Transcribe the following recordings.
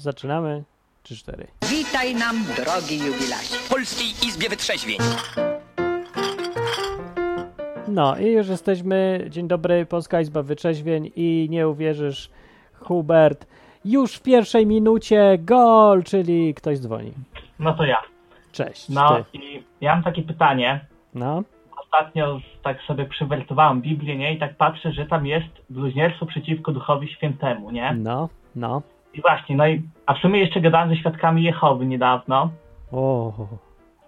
zaczynamy. 3-4. Witaj nam, drogi jubilacie. W Polskiej Izbie Wytrzeźwień. No i już jesteśmy. Dzień dobry, Polska Izba Wyczeźwień i nie uwierzysz, Hubert. Już w pierwszej minucie gol, czyli ktoś dzwoni. No to ja. Cześć. No Ty. i ja mam takie pytanie. No, Ostatnio tak sobie przywertowałem Biblię, nie? I tak patrzę, że tam jest bluźnierstwo przeciwko Duchowi Świętemu, nie? no, no. I właśnie, no i, a w sumie jeszcze gadałem ze świadkami Jehowy niedawno. O,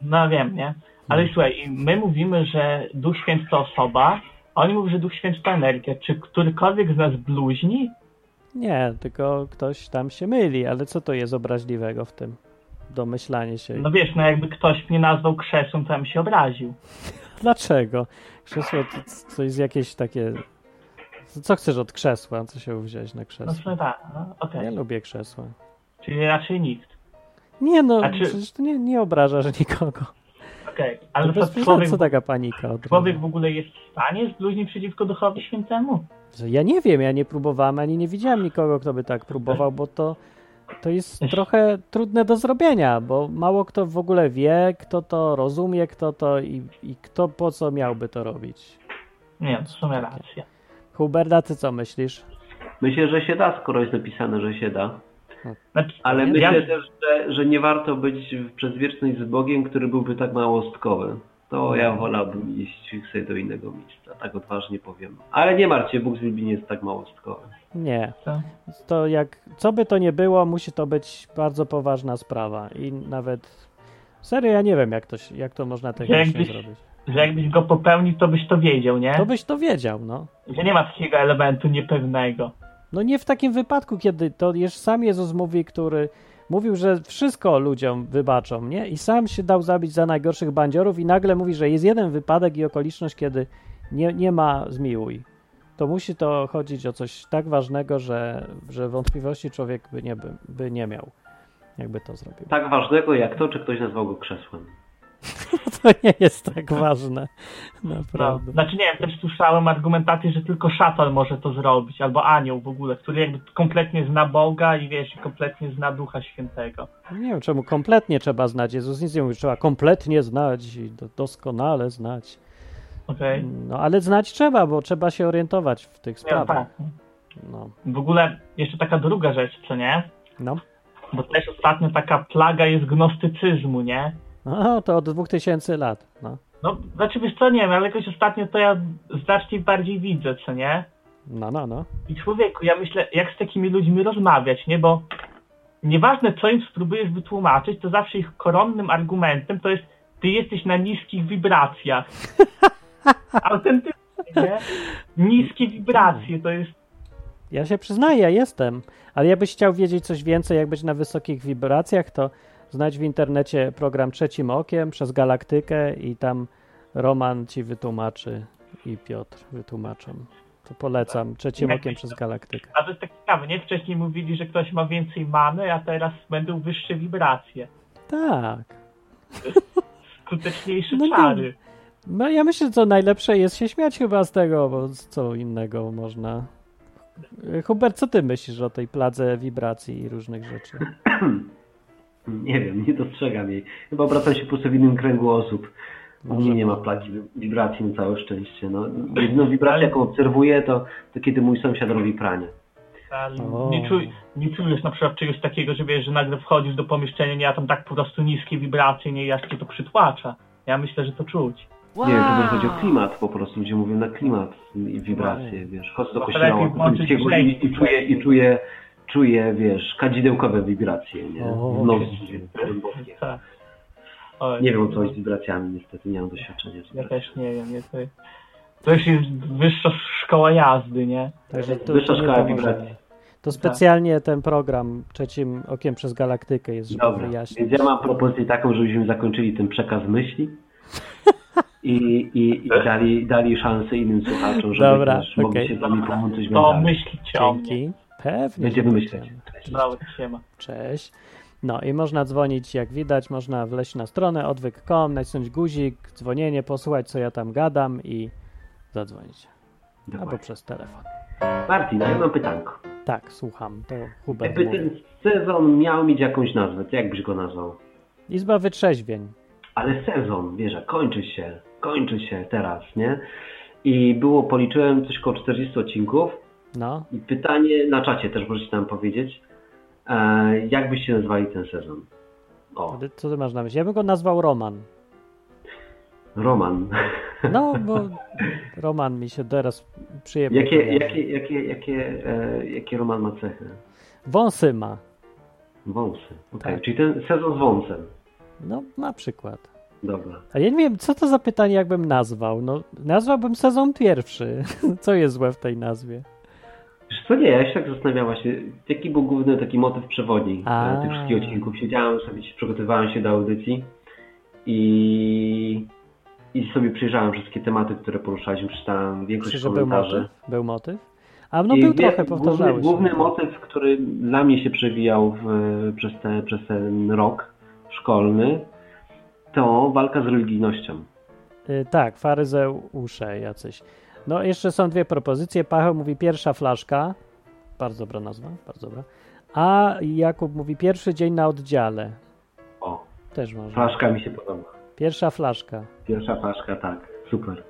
No wiem, nie? Ale słuchaj, i my mówimy, że Duch Święty to osoba, a oni mówią, że Duch Święty to energia. Czy którykolwiek z nas bluźni? nie, tylko ktoś tam się myli, ale co to jest obraźliwego w tym? Domyślanie się. No wiesz, no jakby ktoś mnie nazwał krzesłem, to ja bym się obraził. Dlaczego? Krzesło to coś jest jakieś takie. Co chcesz od krzesła? Co się wziąć na No w krzesło? sumie tak, no, okej. Ja lubię krzesła. Czyli raczej nikt. Nie no, czy- przecież to nie, nie obrażasz nikogo. Okej, To ale na bez człowiek, co taka panika od człowiek w ogóle jest w stanie zbluźnić przeciwko Duchowi Świętemu? Ja nie wiem, ja nie próbowałem, ani nie widziałem nikogo, kto by tak próbował, bo to, to jest trochę trudne do zrobienia, bo mało kto w ogóle wie, kto to rozumie, kto to i, i kto po co miałby to robić. Nie, to w sumie racja. Huberta, ty co myślisz? Myślę, że się da, skoro jest napisane, że się da. Znaczy, Ale myślę ja, też, że, że nie warto być w przedwieczność z Bogiem, który byłby tak małostkowy. To ja wolałbym iść sobie do innego miejsca, tak odważnie powiem. Ale nie martw się, Bóg z nie jest tak małostkowy. Nie. to, To jak, co by to nie było, musi to być bardzo poważna sprawa i nawet, serio, ja nie wiem, jak to, jak to można technicznie jakbyś- zrobić. Że jakbyś go popełnił, to byś to wiedział, nie? To byś to wiedział, no. Że nie ma takiego elementu niepewnego. No nie w takim wypadku, kiedy to już sam Jezus mówi, który mówił, że wszystko ludziom wybaczą, nie? I sam się dał zabić za najgorszych bandziorów i nagle mówi, że jest jeden wypadek i okoliczność, kiedy nie, nie ma zmiłuj. To musi to chodzić o coś tak ważnego, że, że wątpliwości człowiek by nie, by, by nie miał, jakby to zrobił. Tak ważnego jak to, czy ktoś nazwał go krzesłem. To nie jest tak ważne, No, naprawdę. znaczy nie wiem, też słyszałem argumentację, że tylko szatan może to zrobić, albo anioł w ogóle, który jakby kompletnie zna Boga i wiesz, kompletnie zna Ducha Świętego. Nie wiem, czemu kompletnie trzeba znać. Jezus nic nie mówi, trzeba kompletnie znać i do, doskonale znać. Okej? No ale znać trzeba, bo trzeba się orientować w tych Nie, sprawach. tak. No, W ogóle jeszcze taka druga rzecz, co nie? no. Bo też ostatnio taka plaga jest gnostycyzmu, nie? No, to od 2000 lat. No, No, znaczy wiesz co, nie wiem, ale jakoś ostatnio to ja znacznie bardziej widzę, co nie? no, no. no. I człowieku, ja myślę, jak z takimi ludźmi rozmawiać, nie? Bo nieważne, co im spróbujesz wytłumaczyć, to zawsze ich koronnym argumentem to jest ty jesteś na niskich wibracjach. Autentycznie, nie? Niskie wibracje to jest... Ja się przyznaję, ja jestem. Ale jakbyś chciał wiedzieć coś więcej, jak być na wysokich wibracjach, to znajdź w internecie program Trzecim Okiem przez Galaktykę i tam Roman ci wytłumaczy i Piotr wytłumaczą. To polecam. Trzecim Jak Okiem przez Galaktykę. A to jest tak ciekawe, nie? Wcześniej mówili, że ktoś ma więcej many, a teraz będą wyższe wibracje. Tak. Skuteczniejsze No czary. No ja myślę, że co najlepsze jest się śmiać chyba z tego, bo z co innego można. Hubert, co ty myślisz o tej pladze wibracji i różnych rzeczy? Nie wiem, nie dostrzegam jej. Chyba obracam się po prostu w innym kręgu osób. U mnie nie ma plagi wibracji na całe szczęście. No, jedyną wibrację, jaką obserwuję, to, to kiedy mój sąsiad robi pranie. Ale O. Nie, czuj, nie czujesz na przykład czegoś takiego, że wiesz, że nagle wchodzisz do pomieszczenia, nie, a tam tak po prostu niskie wibracje, nie, aż cię to przytłacza. Ja myślę, że to czuć. Nie wiem, to chodzi o klimat po prostu. Ludzie mówią na klimat i wibracje, wiesz. Chodzę do No to kościoła i czuję, i czuję, czuję, wiesz, kadzidełkowe wibracje, nie? O, W nocy okej. głębokie. Tak. Oj, Nie wiem o co z wibracjami, niestety nie mam doświadczenia. z Ja też nie wiem, nie, to, to już jest wyższa szkoła jazdy, nie? Także tu, Wyższa szkoła wibracji. To specjalnie ten program trzecim okiem przez galaktykę jest, żeby Dobra, wyjaśnić. więc ja mam propozycję taką, żebyśmy zakończyli ten przekaz myśli i, i, i dali, dali szansę innym słuchaczom, żeby Dobra, też mogli okej. się z nami połączyć To myśli ciągnie. Pewnie. Będziemy myśleć. siema. Cześć. No i można dzwonić, jak widać, można wleźć na stronę odwyk.com, nacisnąć guzik, dzwonienie, posłuchać, co ja tam gadam i zadzwonić. Albo Dokładnie. przez telefon. Martin, a ja mam pytanko. Tak, słucham. To Hubert Jakby ten sezon miał mieć jakąś nazwę, to jak byś go nazwał? Izba wytrzeźwień. Ale sezon, wiesz, kończy się, kończy się teraz, nie? I było, policzyłem coś około 40 odcinków No, i pytanie na czacie też możecie nam powiedzieć, e, jak byście nazwali ten sezon? O, co ty masz na myśli? Ja bym go nazwał Roman. Roman. No, bo Roman mi się teraz przyjemnie Jakie, jakie, jakie, jakie, e, jakie Roman ma cechy? Wąsy ma. Wąsy. Okej, Tak. czyli ten sezon z wąsem. No, na przykład. Dobra. A ja nie wiem, co to za pytanie, jakbym nazwał. No, nazwałbym sezon pierwszy. Co jest złe w tej nazwie? Wiesz co nie, ja się tak zastanawiam właśnie, jaki był główny taki motyw przewodni A. e, tych wszystkich odcinków. Siedziałem sobie, przygotowywałem się do audycji i, i sobie przyjrzałem wszystkie tematy, które poruszaliśmy, czytałem większość Myślisz, że był komentarzy. motyw? Był motyw? A no I był wie- trochę, powtarzały główny, się. główny motyw, który dla mnie się przewijał w, przez, te, przez ten rok szkolny, to walka z religijnością. Y, tak, faryzeusze jacyś. No, jeszcze są dwie propozycje. Paweł mówi pierwsza flaszka. Bardzo dobra nazwa, bardzo dobra. A Jakub mówi pierwszy dzień na oddziale. O, Też można. flaszka mi się podoba. Pierwsza flaszka. Pierwsza flaszka, tak, super.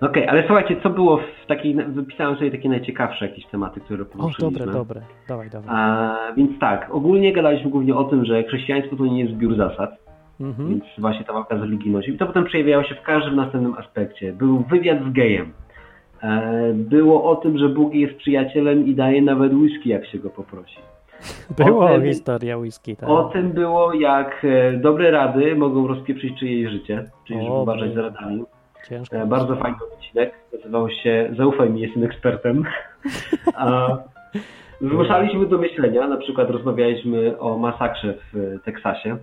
Okej, ale słuchajcie, co było w takiej, wypisałem sobie takie najciekawsze jakieś tematy, które O, poruszyliśmy. dobre, dobre. Dawaj, dawaj. A, więc tak, ogólnie gadaliśmy głównie o tym, że chrześcijaństwo to nie jest zbiór zasad, Mhm. więc właśnie ta walka z religijnością. I to potem przejawiało się w każdym następnym aspekcie. Był wywiad z gejem. E, Było o tym, że Bóg jest przyjacielem i daje nawet whisky, jak się go poprosi. Było o tym- historia whisky, tak. O tym było, jak e, dobre rady mogą rozpieprzyć czyjeś życie, czyli żeby uważać za radami. Ciężko. E, Bardzo fajny odcinek. Nazywał się Zaufaj mi, jestem ekspertem. A zmuszaliśmy do myślenia. Na przykład rozmawialiśmy o masakrze w Teksasie.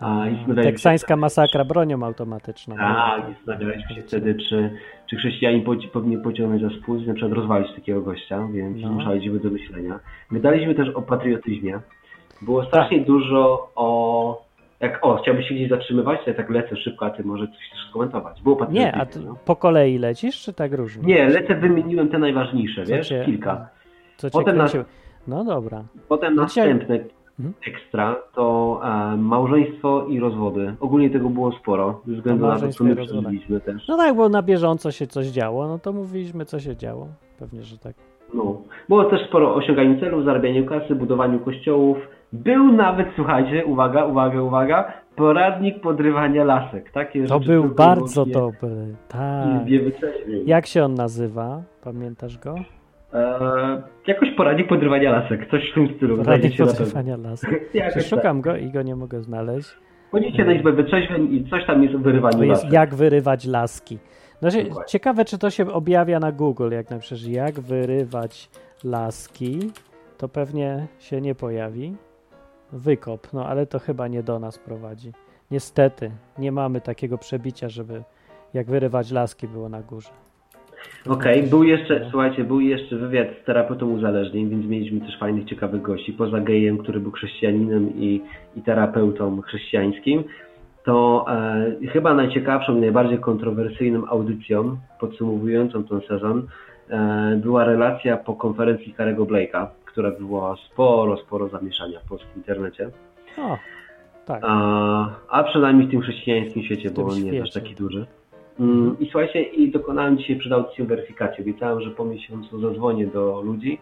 A, i zastanawialiśmy się- Teksańska masakra bronią automatyczną. Tak, i zastanawialiśmy się wtedy, czy, czy chrześcijanin poci- powinien pociągnąć za spód, na przykład rozwalić takiego gościa, więc No. zmuszaliśmy do myślenia. Gadaliśmy też o patriotyzmie. Było Tak. strasznie dużo o... Jak, o, chciałbyś się gdzieś zatrzymywać? Ja tak lecę szybko, a ty może coś chcesz skomentować. Było. Nie, a ty no. po kolei lecisz, czy tak różnie? Nie, lecę, wymieniłem te najważniejsze, Co wiesz? cię- Kilka. Co cię Potem kręciło? No dobra. Potem No następne. Ekstra to e, małżeństwo i rozwody. Ogólnie tego było sporo, ze względu na to, co my przeżyliśmy też. No tak, bo na bieżąco się coś działo, no to mówiliśmy, co się działo. Pewnie, że tak. No. Było też sporo osiąganiu celów, zarabianiu kasy, budowaniu kościołów. Był nawet, słuchajcie, uwaga, uwaga, uwaga, poradnik podrywania lasek. Takie To był bardzo dobry. Tak. Jak się on nazywa? Pamiętasz go? E, jakoś poradnik podrywania lasek, coś w tym stylu. Radnik znajdziecie na pewno. podrywania lasu. Jakoś tak. Szukam go i go nie mogę znaleźć. Chodzicie na Izbę Wytrzeźwień i coś tam jest o wyrywaniu To jest lasek. jak wyrywać laski. No, się, Dokładnie. ciekawe, czy to się objawia na Google, jak napiszesz jak wyrywać laski, to pewnie się nie pojawi. Wykop, no ale to chyba nie do nas prowadzi. Niestety, nie mamy takiego przebicia, żeby jak wyrywać laski było na górze. Okej, był jeszcze, słuchajcie, był jeszcze wywiad z terapeutą uzależnień, więc mieliśmy też fajnych, ciekawych gości. Poza gejem, który był chrześcijaninem i, i terapeutą chrześcijańskim, to e, chyba najciekawszą i najbardziej kontrowersyjną audycją podsumowującą ten sezon e, była relacja po konferencji Karego Blake'a, która wywołała sporo, sporo zamieszania w polskim internecie. O, tak. A, a przynajmniej w tym chrześcijańskim świecie, W bo on nie jest aż taki duży. Mm, I słuchajcie, i dokonałem dzisiaj przed audycją weryfikacji. Obiecałem, że po miesiącu zadzwonię do ludzi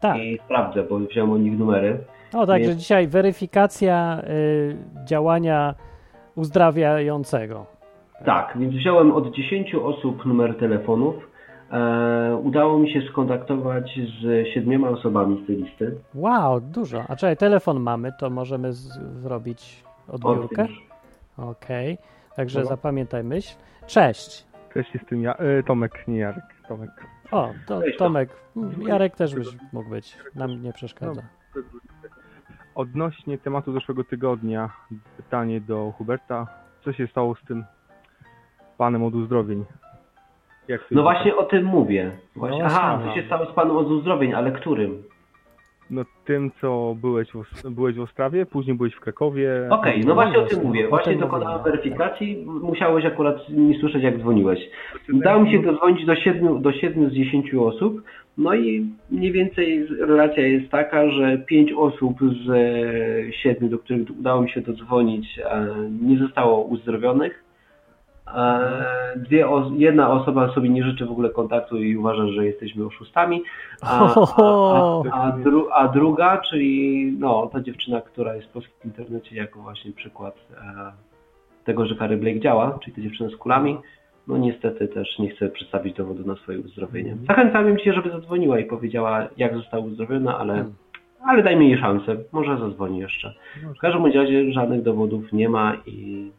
tak. i sprawdzę, bo wziąłem od nich numery. O, także Więc- dzisiaj weryfikacja y, działania uzdrawiającego. Tak, więc wziąłem od 10 osób numer telefonów. E, udało mi się skontaktować z siedmioma osobami z tej listy. Wow, dużo. A czekaj, telefon mamy, to możemy z- zrobić odbiórkę? Od- Okej, także Halo? zapamiętaj myśl. Cześć. Cześć, jestem ja, e, Tomek, nie Jarek, Tomek. O, to Cześć, Tomek. Jarek też byś mógł być. Nam nie przeszkadza. Odnośnie tematu zeszłego tygodnia, pytanie do Huberta. Co się stało z tym panem od uzdrowień? No właśnie o tym mówię. Właśnie, No aha, co się stało z panem od uzdrowień, ale którym? No tym, co byłeś w, byłeś w Ostrawie, później byłeś w Krakowie. Okej, no właśnie o tym właśnie, mówię. Właśnie dokonałem weryfikacji. Musiałeś akurat nie słyszeć, jak dzwoniłeś. Udało mi się dodzwonić do siedmiu, do siedmiu z dziesięciu osób. No i mniej więcej relacja jest taka, że pięć osób z e, siedmiu, do których udało mi się dodzwonić, e, nie zostało uzdrowionych. E, Dwie jedna osoba sobie nie życzy w ogóle kontaktu i uważa, że jesteśmy oszustami, a, a, a, dru, a druga, czyli no, ta dziewczyna, która jest w polskim internecie jako właśnie przykład e, tego, że Kary Blake działa, czyli ta dziewczyna z kulami, no niestety też nie chce przedstawić dowodu na swoje uzdrowienie. Zachęcam cię, żeby zadzwoniła i powiedziała, jak została uzdrowiona, ale, Hmm. ale dajmy jej szansę. Może zadzwoni jeszcze. W każdym razie żadnych dowodów nie ma i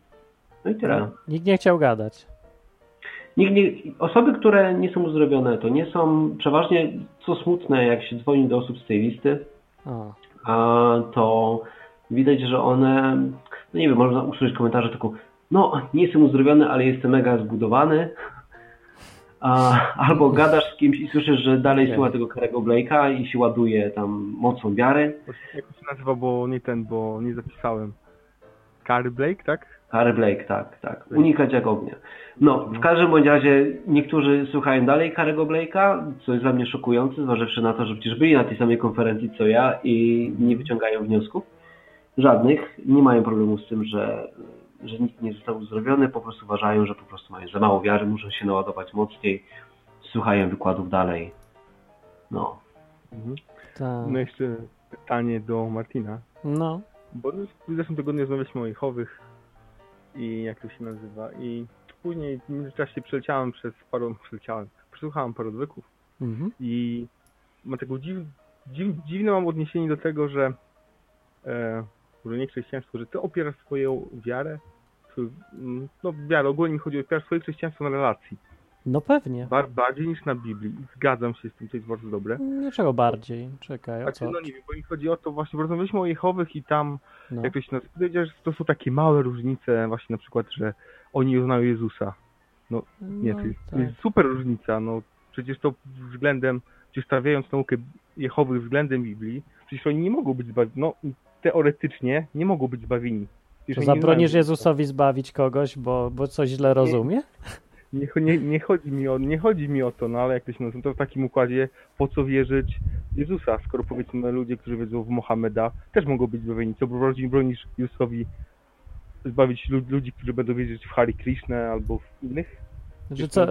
no i tyle. Nikt nie chciał gadać. Nikt nie, osoby, które nie są uzdrowione, to nie są przeważnie, co smutne, jak się dzwoni do osób z tej listy, O. a to widać, że one, no nie wiem, można usłyszeć komentarze taką, no nie jestem uzdrowiony, ale jestem mega zbudowany. A, albo gadasz z kimś i słyszysz, że dalej Nie. słucha tego Karego Blake'a i się ładuje tam mocą wiary. Jak to się nazywa, bo nie ten, bo nie zapisałem. Kary Blake, tak? Harry Blake, tak, tak. Unikać jak ognia. No, w każdym bądź razie niektórzy słuchają dalej Karego Blake'a, co jest dla mnie szokujące, zważywszy na to, że przecież byli na tej samej konferencji co ja i nie wyciągają wniosków. Żadnych. Nie mają problemu z tym, że, że nikt nie został uzdrowiony, po prostu uważają, że po prostu mają za mało wiary, muszą się naładować mocniej, słuchają wykładów dalej. No. Mhm. Tak. No jeszcze pytanie do Martina. No. Bo w zeszłym tygodniu rozmawialiśmy o Jehowych i jak to się nazywa. I później w międzyczasie przeleciałem przez paru, przeleciałem, przesłuchałem paru odwyków Mhm. i mam taką dziw, dziw, dziwne mam odniesienie do tego, że e, nie chrześcijaństwo, że ty opierasz swoją wiarę, swój, mm, no wiarę, ogólnie mi chodzi o opierasz swoje chrześcijaństwo na relacji. No pewnie. Bar, bardziej niż na Biblii. Zgadzam się z tym, to jest bardzo dobre. Niczego bardziej. Czekaj, o Znaczy, co? no nie wiem, bo mi chodzi o to właśnie, rozmawialiśmy o Jehowych i tam No. jak to się nazywa, że to są takie małe różnice, właśnie na przykład, że oni uznają Jezusa. Nie, No, to, jest, to tak. jest super różnica, no przecież to względem, czy stawiając naukę Jehowych względem Biblii, przecież oni nie mogą być zbawieni, no teoretycznie nie mogą być zbawieni. To zabronisz Jezusowi zbawić kogoś, bo, bo coś źle rozumie? Nie, nie, nie, chodzi mi o, nie chodzi mi o to, no ale jak to się nazywa, to w takim układzie po co wierzyć Jezusa, skoro powiedzmy ludzie, którzy wiedzą w Mohameda, też mogą być zbawieni. Co bronisz, bronisz Jezusowi zbawić lud, ludzi, którzy będą wierzyć w Hari Krishnę albo w innych? Że co,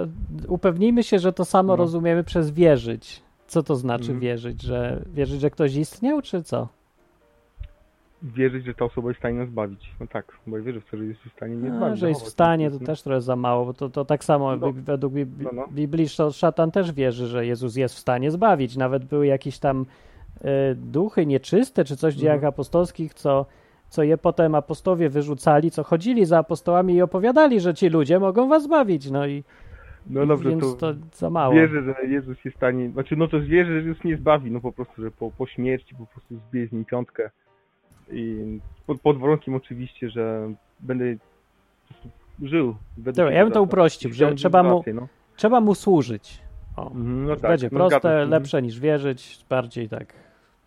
upewnijmy się, że to samo No. rozumiemy przez wierzyć. Co to znaczy Mhm. wierzyć? Że wierzyć, że ktoś istniał, czy co? Wierzyć, że ta osoba jest w stanie nas zbawić. No tak, bo ja wierzę w to, że jest w stanie mnie zbawić. że jest w stanie, to No. też trochę za mało, bo to, to tak samo No. według No, no. Biblii szatan też wierzy, że Jezus jest w stanie zbawić. Nawet były jakieś tam e, duchy nieczyste, czy coś w dziejach Mhm. apostolskich, co, co je potem apostowie wyrzucali, co chodzili za apostołami i opowiadali, że ci ludzie mogą was zbawić. No i No dobrze, więc to, to za mało. wierzę, że Jezus jest w stanie, znaczy no to wierzę, że Jezus nie zbawi, no po prostu, że po, po śmierci po prostu zbije z nim piątkę i pod, pod warunkiem oczywiście, że będę żył. Dobra, ja bym to uprościł, że trzeba mu, no. trzeba mu służyć. O, Mhm, no tak, będzie no proste, się. lepsze niż wierzyć, bardziej tak.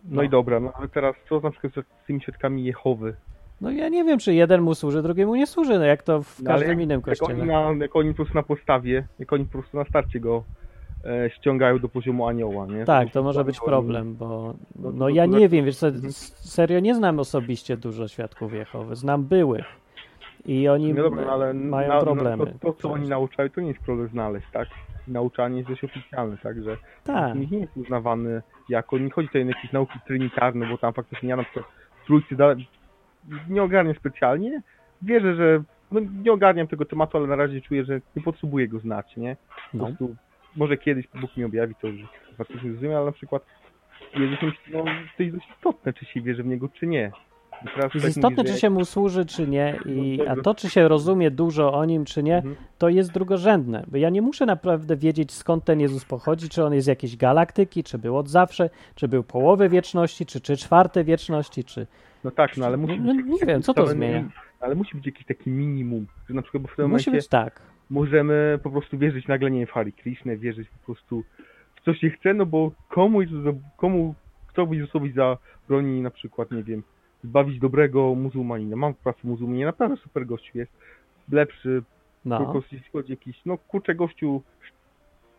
No i dobra, no ale teraz co na przykład z tymi świadkami Jehowy? No ja nie wiem, czy jeden mu służy, drugiemu nie służy, no jak to w No, każdym jak, innym jak oni, kościele. na, jak oni po prostu na postawie, jak oni po prostu na starcie go ściągają do poziomu anioła, nie? Tak, to może być problem, bo No, no ja nie wiem, wiesz serio nie znam osobiście dużo świadków Jehowy, znam byłych i oni No dobra, ale mają na, problemy. To, to, co oni nauczają, to nie jest problem znaleźć, tak? Nauczanie jest dość oficjalne, tak? Że Tak, nie jest uznawany jako, nie chodzi tutaj o jakieś nauki trinitarne, bo tam faktycznie ja na przykład trójcy da, nie ogarniam specjalnie. Wierzę, że no, nie ogarniam tego tematu, ale na razie czuję, że nie potrzebuję go znać, nie? Po no. Może kiedyś Bóg mi objawi to, że faktycznie zrozumiem, ale na przykład Jezus myśli, no to jest dość istotne, czy się wierzy w Niego, czy nie. Teraz Jest tak istotne, mówi, czy że się mu służy, czy nie, i, No a to, czy się rozumie dużo o nim, czy nie, Mhm. to jest drugorzędne. Bo ja nie muszę naprawdę wiedzieć, skąd ten Jezus pochodzi, czy on jest z jakiejś galaktyki, czy był od zawsze, czy był połowy wieczności, czy trzy czwarte wieczności, czy... No tak, no ale musi No, być nie wiem, co to zmienia? Ale musi być jakiś taki minimum, że na przykład bo w tym Musi momencie być tak. Możemy po prostu wierzyć nagle nie w Hari Krishnę, wierzyć po prostu w co się chce, no bo komu, Jezus- komu kto by Jezusowi zabroni na przykład, nie wiem, zbawić dobrego muzułmanina. Mam pracę muzułmanie, naprawdę super gościu jest, lepszy, po No. prostu jeśli chodzi o jakiś, no kurczę gościu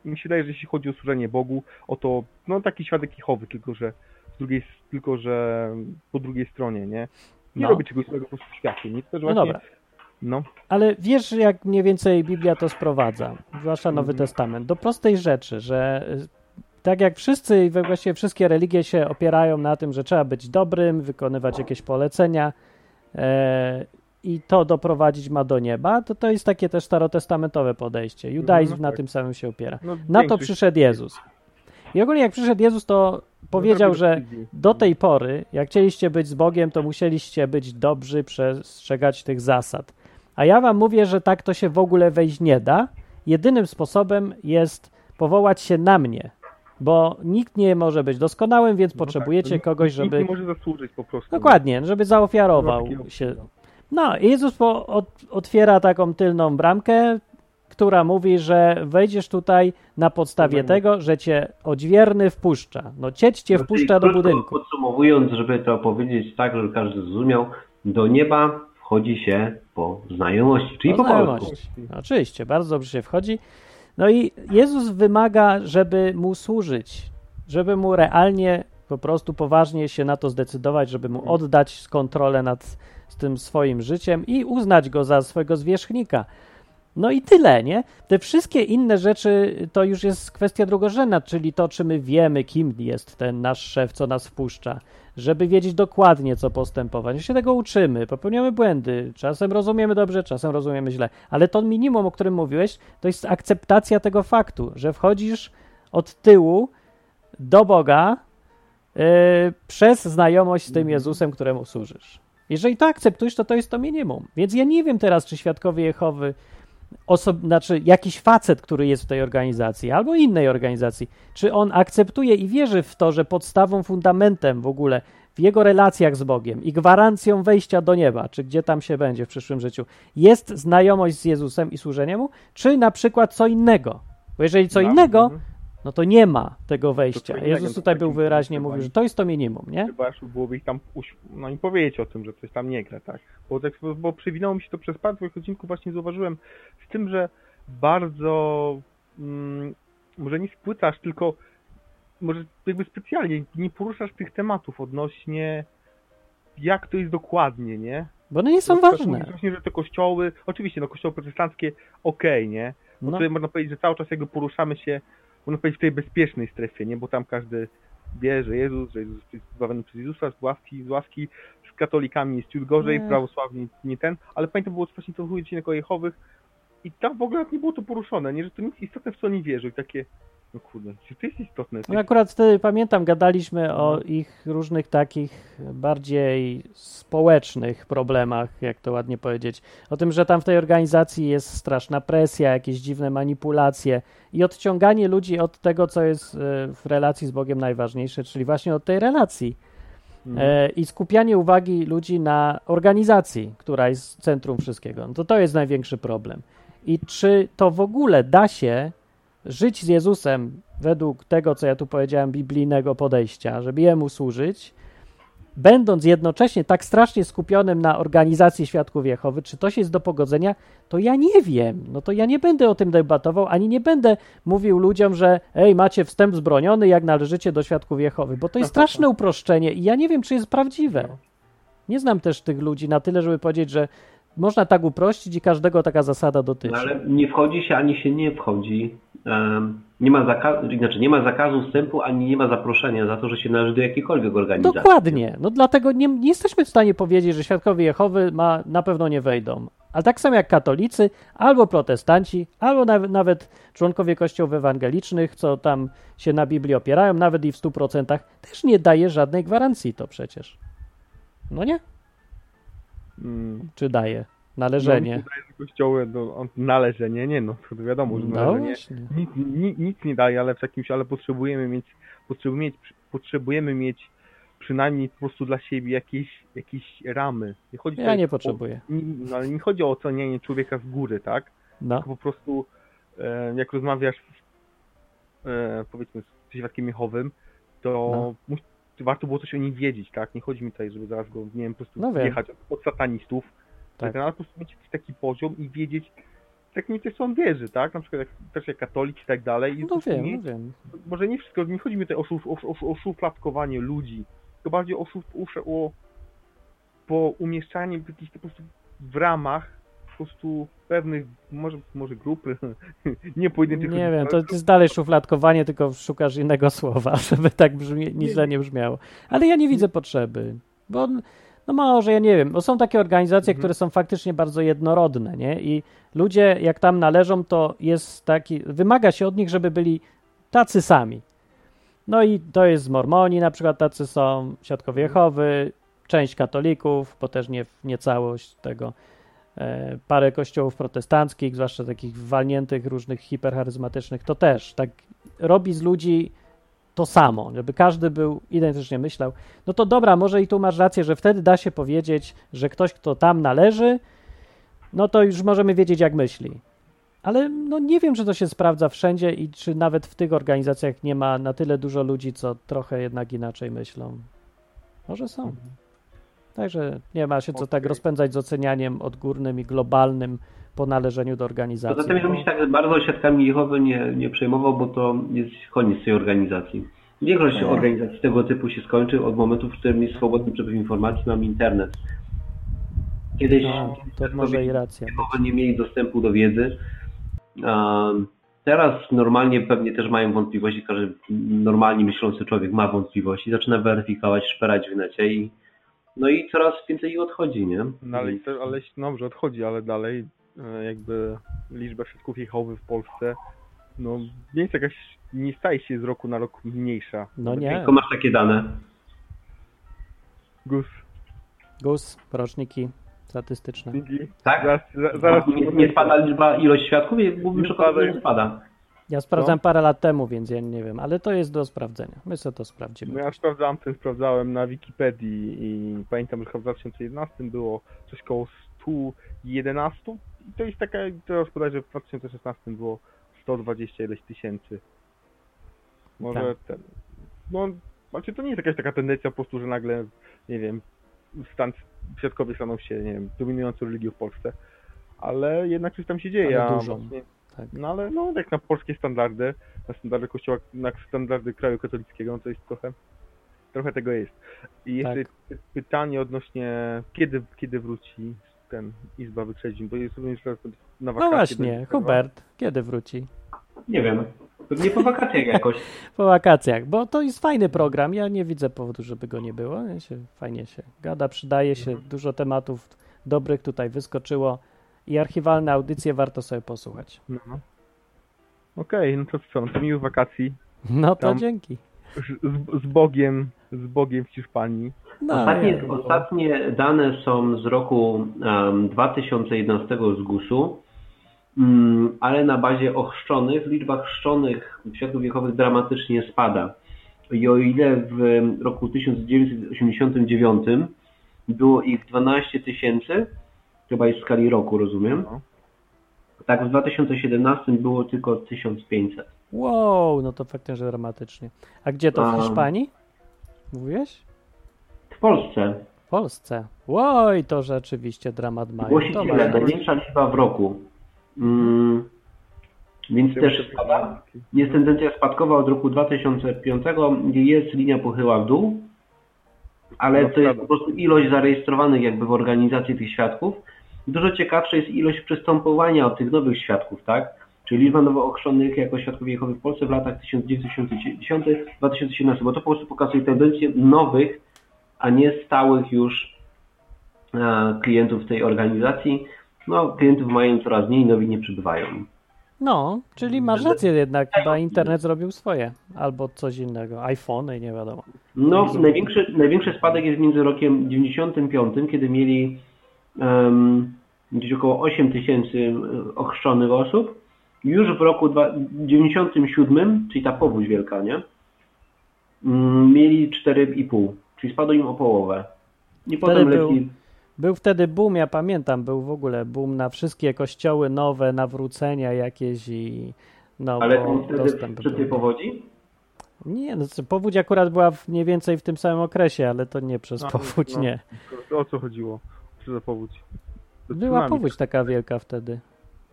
mi się wydaje, że jeśli chodzi o służenie Bogu, oto no taki świadek Jehowy, tylko że z drugiej, tylko że po drugiej stronie, nie? Nie No. robi czegoś złego po prostu w świecie, nie? Też No właśnie, dobra. No, Ale wiesz, jak mniej więcej Biblia to sprowadza, zwłaszcza Nowy Mhm. Testament, do prostej rzeczy, że y, tak jak wszyscy i właściwie wszystkie religie się opierają na tym, że trzeba być dobrym, wykonywać jakieś polecenia e, i to doprowadzić ma do nieba, to to jest takie też starotestamentowe podejście. Judaizm no na tak. tym samym się opiera. no Na to przyszedł Jezus. I ogólnie jak przyszedł Jezus, to powiedział, robi że do tej pory, jak chcieliście być z Bogiem, to musieliście być dobrzy, przestrzegać tych zasad. A ja wam mówię, że tak to się w ogóle wejść nie da. Jedynym sposobem jest powołać się na mnie, bo nikt nie może być doskonałym, więc No tak, potrzebujecie nikt- kogoś, nikt żeby... nie może zasłużyć po prostu. Dokładnie, żeby zaofiarował się. no. No, Jezus po, od, otwiera taką tylną bramkę, która mówi, że wejdziesz tutaj na podstawie Dobra. tego, że cię odźwierny wpuszcza. No cieć cię Znaczy, wpuszcza do budynku. Podsumowując, żeby to powiedzieć tak, żeby każdy zrozumiał, do nieba wchodzi się po znajomości, czyli Po po polsku. znajomości. Oczywiście, bardzo dobrze się wchodzi. No i Jezus wymaga, żeby mu służyć, żeby mu realnie, po prostu poważnie się na to zdecydować, żeby mu oddać kontrolę nad tym swoim życiem i uznać go za swojego zwierzchnika. No i tyle, nie? Te wszystkie inne rzeczy to już jest kwestia drugorzędna, czyli to, czy my wiemy, kim jest ten nasz szef, co nas wpuszcza, żeby wiedzieć dokładnie, co postępować. My się tego uczymy, popełniamy błędy, czasem rozumiemy dobrze, czasem rozumiemy źle, ale to minimum, o którym mówiłeś, to jest akceptacja tego faktu, że wchodzisz od tyłu do Boga yy, przez znajomość z tym Jezusem, któremu służysz. Jeżeli to akceptujesz, to to jest to minimum. Więc ja nie wiem teraz, czy świadkowie Jehowy osob, znaczy jakiś facet, który jest w tej organizacji albo innej organizacji, czy on akceptuje i wierzy w to, że podstawą, fundamentem w ogóle w jego relacjach z Bogiem i gwarancją wejścia do nieba, czy gdzie tam się będzie w przyszłym życiu, jest znajomość z Jezusem i służenie mu, czy na przykład co innego. Bo jeżeli co innego, mhm. No to nie ma tego wejścia. Jezus tutaj był wyraźnie mówił, że to jest to minimum, nie? Chyba byłoby ich tam no i powiedzieć o tym, że coś tam nie gra, tak. Bo, tak, bo przewinęło mi się to przez parę twoich odcinków, właśnie zauważyłem z tym, że bardzo mm, może nie spłycasz, tylko może jakby specjalnie nie poruszasz tych tematów odnośnie jak to jest dokładnie, nie? Bo one nie są przykład ważne. Właśnie, że te kościoły, oczywiście, no kościoły protestanckie, okej, nie? Bo No, tutaj można powiedzieć, że cały czas jakby poruszamy się, można powiedzieć, w tej bezpiecznej strefie, nie? Bo tam każdy wie, że Jezus, że Jezus jest zbawiony przez Jezusa, z łaski, z łaski, z katolikami jest ciut gorzej, Nie. prawosławni nie ten, ale pamiętam, było właśnie to o Jehowych i tam w ogóle nie było to poruszone, nie? Że to nic istotne, w co oni wierzą i takie, no kurde, czy to jest istotne? No akurat wtedy pamiętam, gadaliśmy o No. ich różnych takich bardziej społecznych problemach, jak to ładnie powiedzieć. O tym, że tam w tej organizacji jest straszna presja, jakieś dziwne manipulacje i odciąganie ludzi od tego, co jest e, w relacji z Bogiem najważniejsze, czyli właśnie od tej relacji. Mhm. E, I skupianie uwagi ludzi na organizacji, która jest centrum wszystkiego. No to to jest największy problem. I czy to w ogóle da się żyć z Jezusem według tego, co ja tu powiedziałem, biblijnego podejścia, żeby Jemu służyć, będąc jednocześnie tak strasznie skupionym na organizacji Świadków Jehowy, czy to się jest do pogodzenia, to ja nie wiem. No to ja nie będę o tym debatował, ani nie będę mówił ludziom, że ej, macie wstęp zbroniony, jak należycie do Świadków Jehowy, bo to jest straszne uproszczenie i ja nie wiem, czy jest prawdziwe. Nie znam też tych ludzi na tyle, żeby powiedzieć, że można tak uprościć i każdego taka zasada dotyczy. No, ale nie wchodzi się, ani się nie wchodzi. Nie ma, zakazu, znaczy nie ma zakazu wstępu, ani nie ma zaproszenia za to, że się należy do jakiejkolwiek organizacji. Dokładnie. No dlatego nie, nie jesteśmy w stanie powiedzieć, że świadkowie Jehowy ma, na pewno nie wejdą. Ale tak samo jak katolicy, albo protestanci, albo nawet, nawet członkowie kościołów ewangelicznych, co tam się na Biblii opierają, nawet i w 100%, też nie daje żadnej gwarancji to przecież. No nie? Mm. Czy daje? No, Należenie. że kościoły, no, należenie, nie no, to wiadomo, że No należenie nic, nic, nic nie daje, ale w jakimś, ale potrzebujemy mieć, potrzebujemy mieć, potrzebujemy mieć przynajmniej po prostu dla siebie jakieś, jakieś ramy. Nie chodzi Ja nie o- potrzebuję. no, ale nie chodzi o ocenianie człowieka z góry, tak? No. Tylko po prostu e, jak rozmawiasz e, powiedzmy z świadkiem Jehowym, to No. warto było coś o nim wiedzieć, tak? Nie chodzi mi tutaj, żeby zaraz go, nie wiem, po prostu No jechać od satanistów, Tak. tak. ale po prostu mieć jakiś taki poziom i wiedzieć, tak mi też on wierzy, tak? Na przykład jak, też jak katolik i tak dalej. I No wiem, nie, no wiem. może nie wszystko, nie chodzi mi tutaj o, szuf, o, o, o szufladkowanie ludzi, tylko bardziej o, szuf, o, o po umieszczanie w jakichś po prostu w ramach po prostu pewnych, może, może grupy, nie pojedynczych Nie wiem, to, to jest dalej szufladkowanie, tylko szukasz innego słowa, żeby tak brzmi, nic źle nie brzmiało. Ale ja nie widzę potrzeby, bo no może, ja nie wiem, bo są takie organizacje, Mhm. które są faktycznie bardzo jednorodne, nie? I ludzie, jak tam należą, to jest taki, wymaga się od nich, żeby byli tacy sami. No i to jest z Mormoni na przykład tacy są, Świadkowie Jehowy, część katolików, bo też nie, nie całość tego, e, parę kościołów protestanckich, zwłaszcza takich walniętych, różnych hipercharyzmatycznych, to też tak robi z ludzi to samo, żeby każdy był identycznie myślał. No to dobra, może i tu masz rację, że wtedy da się powiedzieć, że ktoś, kto tam należy, no to już możemy wiedzieć, jak myśli. Ale no nie wiem, czy to się sprawdza wszędzie i czy nawet w tych organizacjach nie ma na tyle dużo ludzi, co trochę jednak inaczej myślą. Może są. Także nie ma się co tak Okej. rozpędzać z ocenianiem odgórnym i globalnym po należeniu do organizacji. Poza tym, żebym się tak bardzo świadkami Jehowy nie, nie przejmował, bo to jest koniec tej organizacji. Większość organizacji tego typu się skończy od momentu, w którym jest swobodny przepływ informacji, mamy internet. Kiedyś No, to może i racja. Jehowy nie mieli dostępu do wiedzy. Teraz normalnie pewnie też mają wątpliwości, każdy normalnie myślący człowiek ma wątpliwości, zaczyna weryfikować, szperać w necie i no i coraz więcej ich odchodzi, nie? No ale, ale no dobrze, odchodzi, ale dalej e, jakby liczba świadków Jehowy w Polsce no nie jest jakaś, nie staje się z roku na rok mniejsza. No nie. Tylko masz takie dane. Gus, GUS, roczniki statystyczne. Tak? Zaraz, za, zaraz nie, nie spada liczba, ilość świadków? Nie przekonany, że nie spada. Ja sprawdzam parę lat temu, więc ja nie wiem, ale to jest do sprawdzenia. My sobie to No sprawdzimy. ja sprawdzałem, ten sprawdzałem na Wikipedii i pamiętam, że chyba w 2011 było coś koło 111 i to jest taka, teraz podać, że w 2016 było 120 ileś tysięcy. Może Tak. ten, no, znaczy to nie jest jakaś taka tendencja po prostu, że nagle, nie wiem, stan, świadkowie staną się, nie wiem, dominującą religią w Polsce, ale jednak coś tam się dzieje. Ale a dużą. właśnie- Tak. No ale no, jak na polskie standardy, na standardy kościoła, na standardy kraju katolickiego, no to jest trochę, trochę tego jest. I jeszcze Tak. py- pytanie odnośnie, kiedy, kiedy wróci ten Izba Wyprzedzin, bo jest również teraz na No wakacje. właśnie, będzie chyba. Hubert, kiedy wróci? Nie wiem. Pewnie po wakacjach jakoś. Po wakacjach, bo to jest fajny program. Ja nie widzę powodu, żeby go nie było. Ja się, fajnie się gada, przydaje się. Dużo tematów dobrych tutaj wyskoczyło i archiwalne audycje warto sobie posłuchać. No. Okej, no to co, no to miłych wakacji. No to Tam- dzięki. Z, z Bogiem, z Bogiem w Hiszpanii. No, Ostatnie, ja- ostatnie dane są z roku um, 2011 z GUS-u, mm, ale na bazie ochrzczonych, liczba chrzczonych świadków wiekowych dramatycznie spada. I o ile w roku 1989 było ich 12 tysięcy, chyba jest w skali roku, rozumiem, No. tak w 2017 było tylko 1500. Wow, no to faktycznie dramatycznie. A gdzie to w A- Hiszpanii? Mówiłeś? W Polsce W Polsce. Oj, to rzeczywiście dramat mają. Głosiciele, największa liczba w roku. Mm, więc też spada. Jest tendencja spadkowa od roku 2005, gdzie jest linia pochyła w dół, ale No, to jest po prostu ilość zarejestrowanych jakby w organizacji tych świadków. Dużo ciekawsza jest ilość przystępowania od tych nowych świadków, tak? Czyli liczba nowo ochrzczonych jako świadków Jehowy w Polsce w latach 1910-2017, bo to po prostu pokazuje tendencję nowych, a nie stałych już e, klientów tej organizacji. No, klientów mają coraz mniej, nowi nie przybywają. No, czyli masz rację jednak, chyba internet zrobił swoje. Albo coś innego. iPhony, nie wiadomo. No, największy, największy spadek jest między rokiem 95, kiedy mieli gdzieś około 8 tysięcy e, ochrzczonych osób. Już w roku dwa- 97, czyli ta powódź wielka, nie? Mm, Mieli 4,5, czyli spadło im o połowę. I potem był- leci. Był wtedy boom, ja pamiętam, był w ogóle boom na wszystkie kościoły nowe, nawrócenia jakieś i no, Ale bo wtedy dostęp przy tej powodzi? Nie, no, powódź akurat była w, mniej więcej w tym samym okresie, ale to nie przez No, powódź, no. nie. O co chodziło? Co za powódź? To Była tsunami. powódź taka wielka wtedy.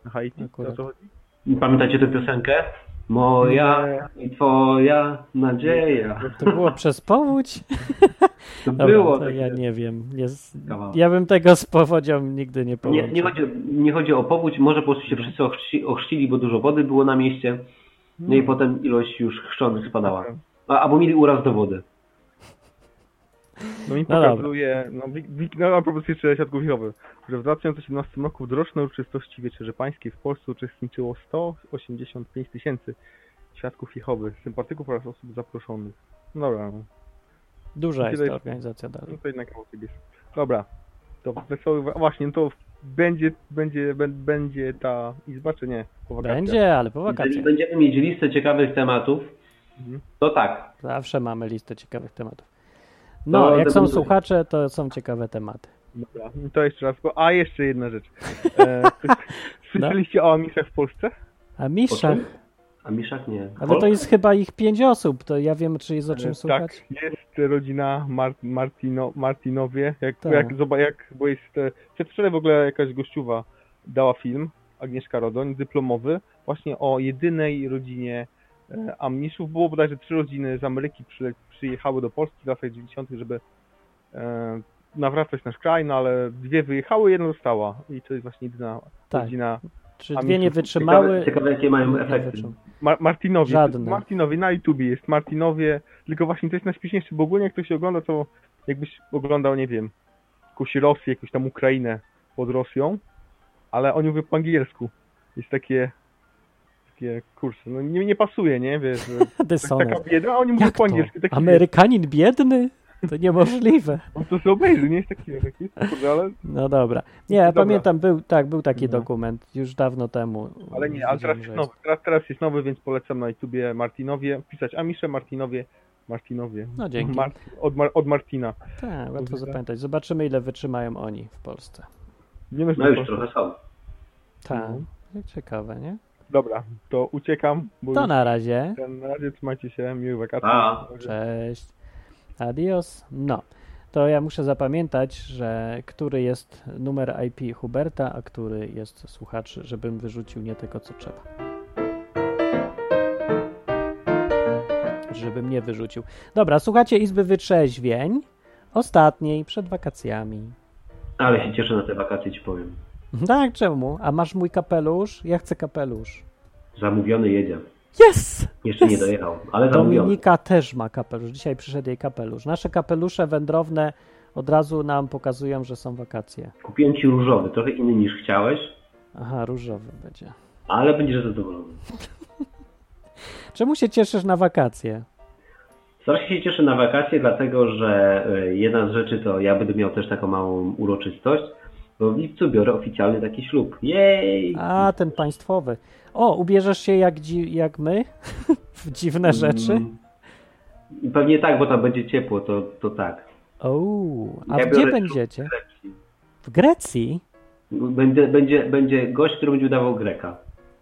Na Haiti? Akurat. O co chodzi? Pamiętacie tę piosenkę? Moja i twoja nadzieja. To było przez powódź? To Dobra, było to takie... ja nie wiem. Jest, Kawałek. ja bym tego z powodzią nigdy nie Nie, połączył. nie, chodzi, nie chodzi o powódź, może po prostu się wszyscy ochrzci, ochrzcili, bo dużo wody było na mieście, no i potem ilość już chrzczonych spadała. A, albo mieli uraz do wody. No mi No pokazuje, no, Wik- no a propos jeszcze świadków Jehowy, że w 2017 roku w rocznej uroczystości Wieczerzy Pańskiej w Polsce uczestniczyło 185 tysięcy świadków Jehowy, sympatyków oraz osób zaproszonych. Dobra, no, Duża jest ta organizacja dalej. no to jednak jest. Dobra, to wesoły, właśnie, to będzie, będzie, bę- będzie ta izba, czy nie? Będzie, ale po Jeżeli wakacjach. będziemy mieć listę ciekawych tematów, Mhm. to tak. Zawsze mamy listę ciekawych tematów. No, To jak są będą- słuchacze, to są ciekawe tematy. Dobra, no to jeszcze raz, a jeszcze jedna rzecz. E, słyszeliście o Amisach w Polsce? A Miszach, A Miszak nie. ale to jest chyba ich pięć osób, to ja wiem, czy jest o czym E, słuchać. Tak, jest rodzina Mar Martino Martinowie, jak, Tak. jak, jak bo jest, e, przedwczoraj w ogóle jakaś gościuwa dała film, Agnieszka Rodoń, dyplomowy, właśnie o jedynej rodzinie e, Amniszów. Było bodajże trzy rodziny z Ameryki przy, przyjechały do Polski w latach 90., żeby e, nawracać nasz kraj, no ale dwie wyjechały, jedna została i to jest właśnie jedyna Tak. rodzina Czy A dwie nie wytrzymały? Ciekawe, ciekawe jakie mają efekty. Ma Martinowie. Żadne. Martinowie, na YouTubie jest Martinowie, tylko właśnie to jest najśmieszniejsze, bo ogólnie jak to się ogląda, to jakbyś oglądał, nie wiem, jakąś Rosję, jakąś tam Ukrainę pod Rosją, ale oni mówią po angielsku. Jest takie, takie kurczę, no nie, nie pasuje, nie, wiesz, taka bieda, a oni mówią Jak po to? angielsku. Taki, Amerykanin biedny? To niemożliwe. On to sobie obejrzy, nie jest taki, taki kurde, ale, No dobra. Nie, ja Dobra. pamiętam, był, tak, był taki No. dokument już dawno temu. ale nie, ale teraz jest nowy, teraz, teraz jest nowy, więc polecam na YouTubie Martinowie, pisać Amisze, Martinowie, Martinowie. No, dzięki. Mar od, Mar od Martina. Tak, łatwo Możliwe. zapamiętać. Zobaczymy, ile wytrzymają oni w Polsce. Nie No już trochę są. Tak, jak ciekawe, nie? Dobra, to uciekam, bo To na razie. na razie trzymajcie się, miłych wakacji. Pa. Cześć. Adios. No, to ja muszę zapamiętać, że który jest numer IP Huberta, a który jest słuchaczy, żebym wyrzucił nie tylko co trzeba. Żebym nie wyrzucił. Dobra, słuchacie Izby Wytrzeźwień. Ostatniej, przed wakacjami. Ale się cieszę na te wakacje, ci powiem. Tak, czemu? A masz mój kapelusz? Ja chcę kapelusz. Zamówiony jedzie. Yes! Jeszcze nie Yes! dojechał, ale zamówiony. Dominika też ma kapelusz. Dzisiaj przyszedł jej kapelusz. Nasze kapelusze wędrowne od razu nam pokazują, że są wakacje. Kupiłem ci różowy, trochę inny niż chciałeś, Aha, różowy będzie. ale będziesz zadowolony. Czemu się cieszysz na wakacje? Strasznie się cieszę na wakacje, dlatego że e, jedna z rzeczy to ja będę miał też taką małą uroczystość, bo w lipcu biorę oficjalny taki ślub. Jej! A, ten państwowy. O, ubierzesz się jak, dzi- jak my? w dziwne rzeczy? Mm, Pewnie tak, bo tam będzie ciepło, to, to tak. O, a Ja gdzie będziecie? W Grecji? Będzie, będzie, będzie gość, który będzie udawał Greka.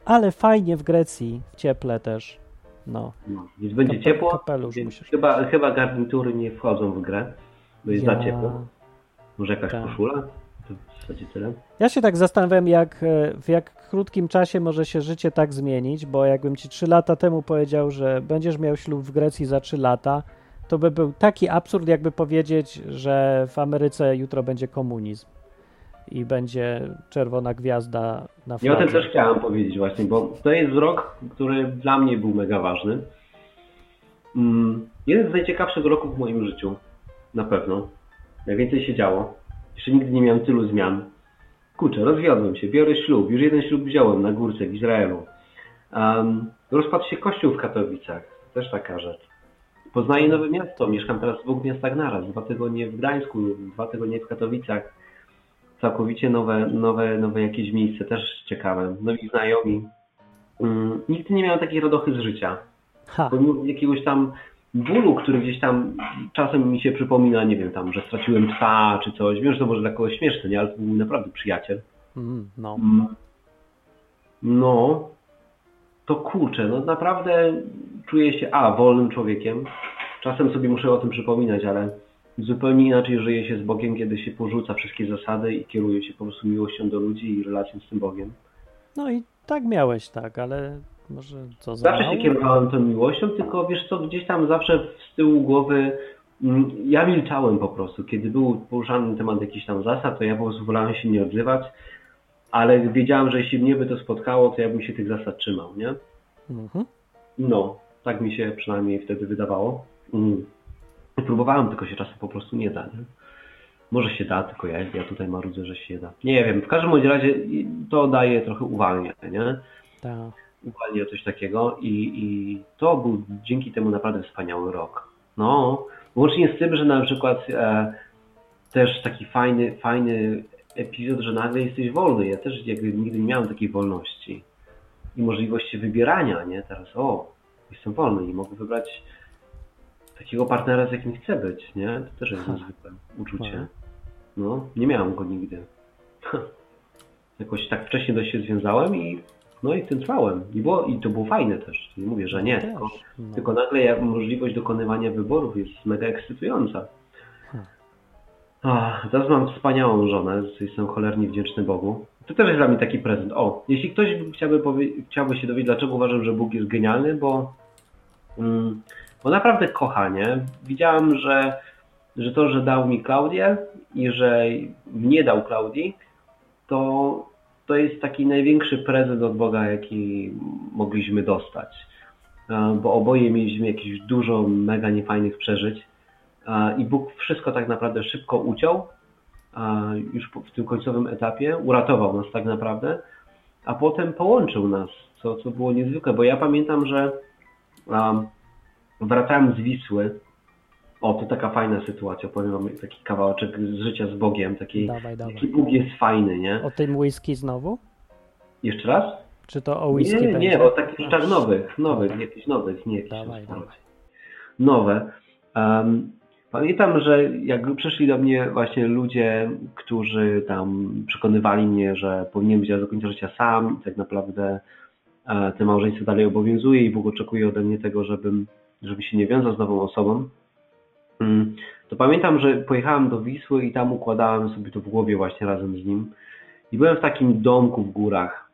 Ale fajnie w Grecji, w cieple też. No. No, więc będzie Kape- ciepło, kapelusz więc chyba, chyba garnitury nie wchodzą w grę, bo jest Ja- za ciepło. Może jakaś Tak. koszula? Zasadzie tyle. Ja się tak zastanawiam, jak, e, w jak krótkim czasie może się życie tak zmienić, bo jakbym ci trzy lata temu powiedział, że będziesz miał ślub w Grecji za trzy lata, to by był taki absurd, jakby powiedzieć, że w Ameryce jutro będzie komunizm i będzie czerwona gwiazda na Ja o tym też chciałem powiedzieć właśnie, bo to jest rok, który dla mnie był mega ważny. Mm, Jeden z najciekawszych roków w moim życiu, na pewno. Najwięcej się działo. Jeszcze nigdy nie miałem tylu zmian. Kurczę, rozwiodłem się, biorę ślub. Już jeden ślub wziąłem na górce w Izraelu. Um, rozpadł się kościół w Katowicach. Też taka rzecz. Poznaję nowe miasto. Mieszkam teraz w dwóch miastach naraz. Dwa tygodnie w Gdańsku, dwa tygodnie w Katowicach. Całkowicie nowe, nowe, nowe jakieś miejsce, też ciekawe. Nowi znajomi. Um, nigdy nie miałem takiej radochy z życia Ha, pomimo jakiegoś tam bólu, który gdzieś tam czasem mi się przypomina, nie wiem, tam, że straciłem psa czy coś. Wiem, że to może dla kogoś śmieszne, nie? ale to był mój naprawdę przyjaciel. mm, no. Mm. No, to kurczę, no naprawdę czuję się, a, wolnym człowiekiem. Czasem sobie muszę o tym przypominać, ale zupełnie inaczej żyje się z Bogiem, kiedy się porzuca wszystkie zasady i kieruje się po prostu miłością do ludzi i relacją z tym Bogiem. No i tak miałeś, tak, ale może co za Zawsze się kierowałem tą miłością, tylko wiesz co, gdzieś tam zawsze z tyłu głowy mm, ja milczałem po prostu. Kiedy był poruszany temat jakichś tam zasad, to ja po prostu wolałem się nie odzywać, ale wiedziałem, że jeśli mnie by to spotkało, to ja bym się tych zasad trzymał, nie? Mhm. No, tak mi się przynajmniej wtedy wydawało. Mm. Próbowałem, tylko się czasem po prostu nie da, nie? Może się da, tylko ja, ja tutaj marudzę, że się da. Nie wiem, w każdym razie to daje trochę uwalnia, nie? Tak. Uwalnia coś takiego i, i to był dzięki temu naprawdę wspaniały rok. No, łącznie z tym, że na przykład e, też taki fajny, fajny epizod, że nagle jesteś wolny. Ja też jakby nigdy nie miałem takiej wolności i możliwości wybierania, nie? Teraz o, jestem wolny i mogę wybrać takiego partnera, z jakim chcę być, nie? To też jest niezwykłe uczucie. Ha. No, nie miałem go nigdy. Jakoś tak wcześnie dość się związałem i no i tym trwałem. I, było, I to było fajne też. Nie mówię, że nie. Też, Tylko, no. tylko nagle możliwość dokonywania wyborów jest mega ekscytująca. Hmm. Ach, teraz mam wspaniałą żonę, jestem cholernie wdzięczny Bogu. To też jest dla mnie taki prezent. O, jeśli ktoś chciałby, chciałby się dowiedzieć, dlaczego uważam, że Bóg jest genialny, bo, mm, bo naprawdę kocha, nie? Widziałem, że, że to, że dał mi Klaudię i że mnie dał Klaudii, to, to jest taki największy prezent od Boga, jaki mogliśmy dostać. E, Bo oboje mieliśmy jakieś dużo mega niefajnych przeżyć e, i Bóg wszystko tak naprawdę szybko uciął e, już w tym końcowym etapie, uratował nas tak naprawdę, a potem połączył nas, co, co było niezwykłe, bo ja pamiętam, że wracałem z Wisły, o, to taka fajna sytuacja, powiem wam taki kawałeczek z życia z Bogiem, taki, Dawaj, dawaj. jaki Bóg jest fajny, nie? O tym whisky znowu? Jeszcze raz? Czy to o whisky Nie, nie, nie, o takich rzeczach nowych, nowych, Dobra. jakichś nowych, nie jakichś Dawaj, dawaj. Nowe. Um, pamiętam, że jak przyszli do mnie właśnie ludzie, którzy tam przekonywali mnie, że powinienem być do końca życia sam i tak naprawdę e, te małżeństwo dalej obowiązuje i Bóg oczekuje ode mnie tego, żebym, żebym się nie wiązał z nową osobą, to pamiętam, że pojechałem do Wisły i tam układałem sobie to w głowie właśnie razem z nim. I byłem w takim domku w górach.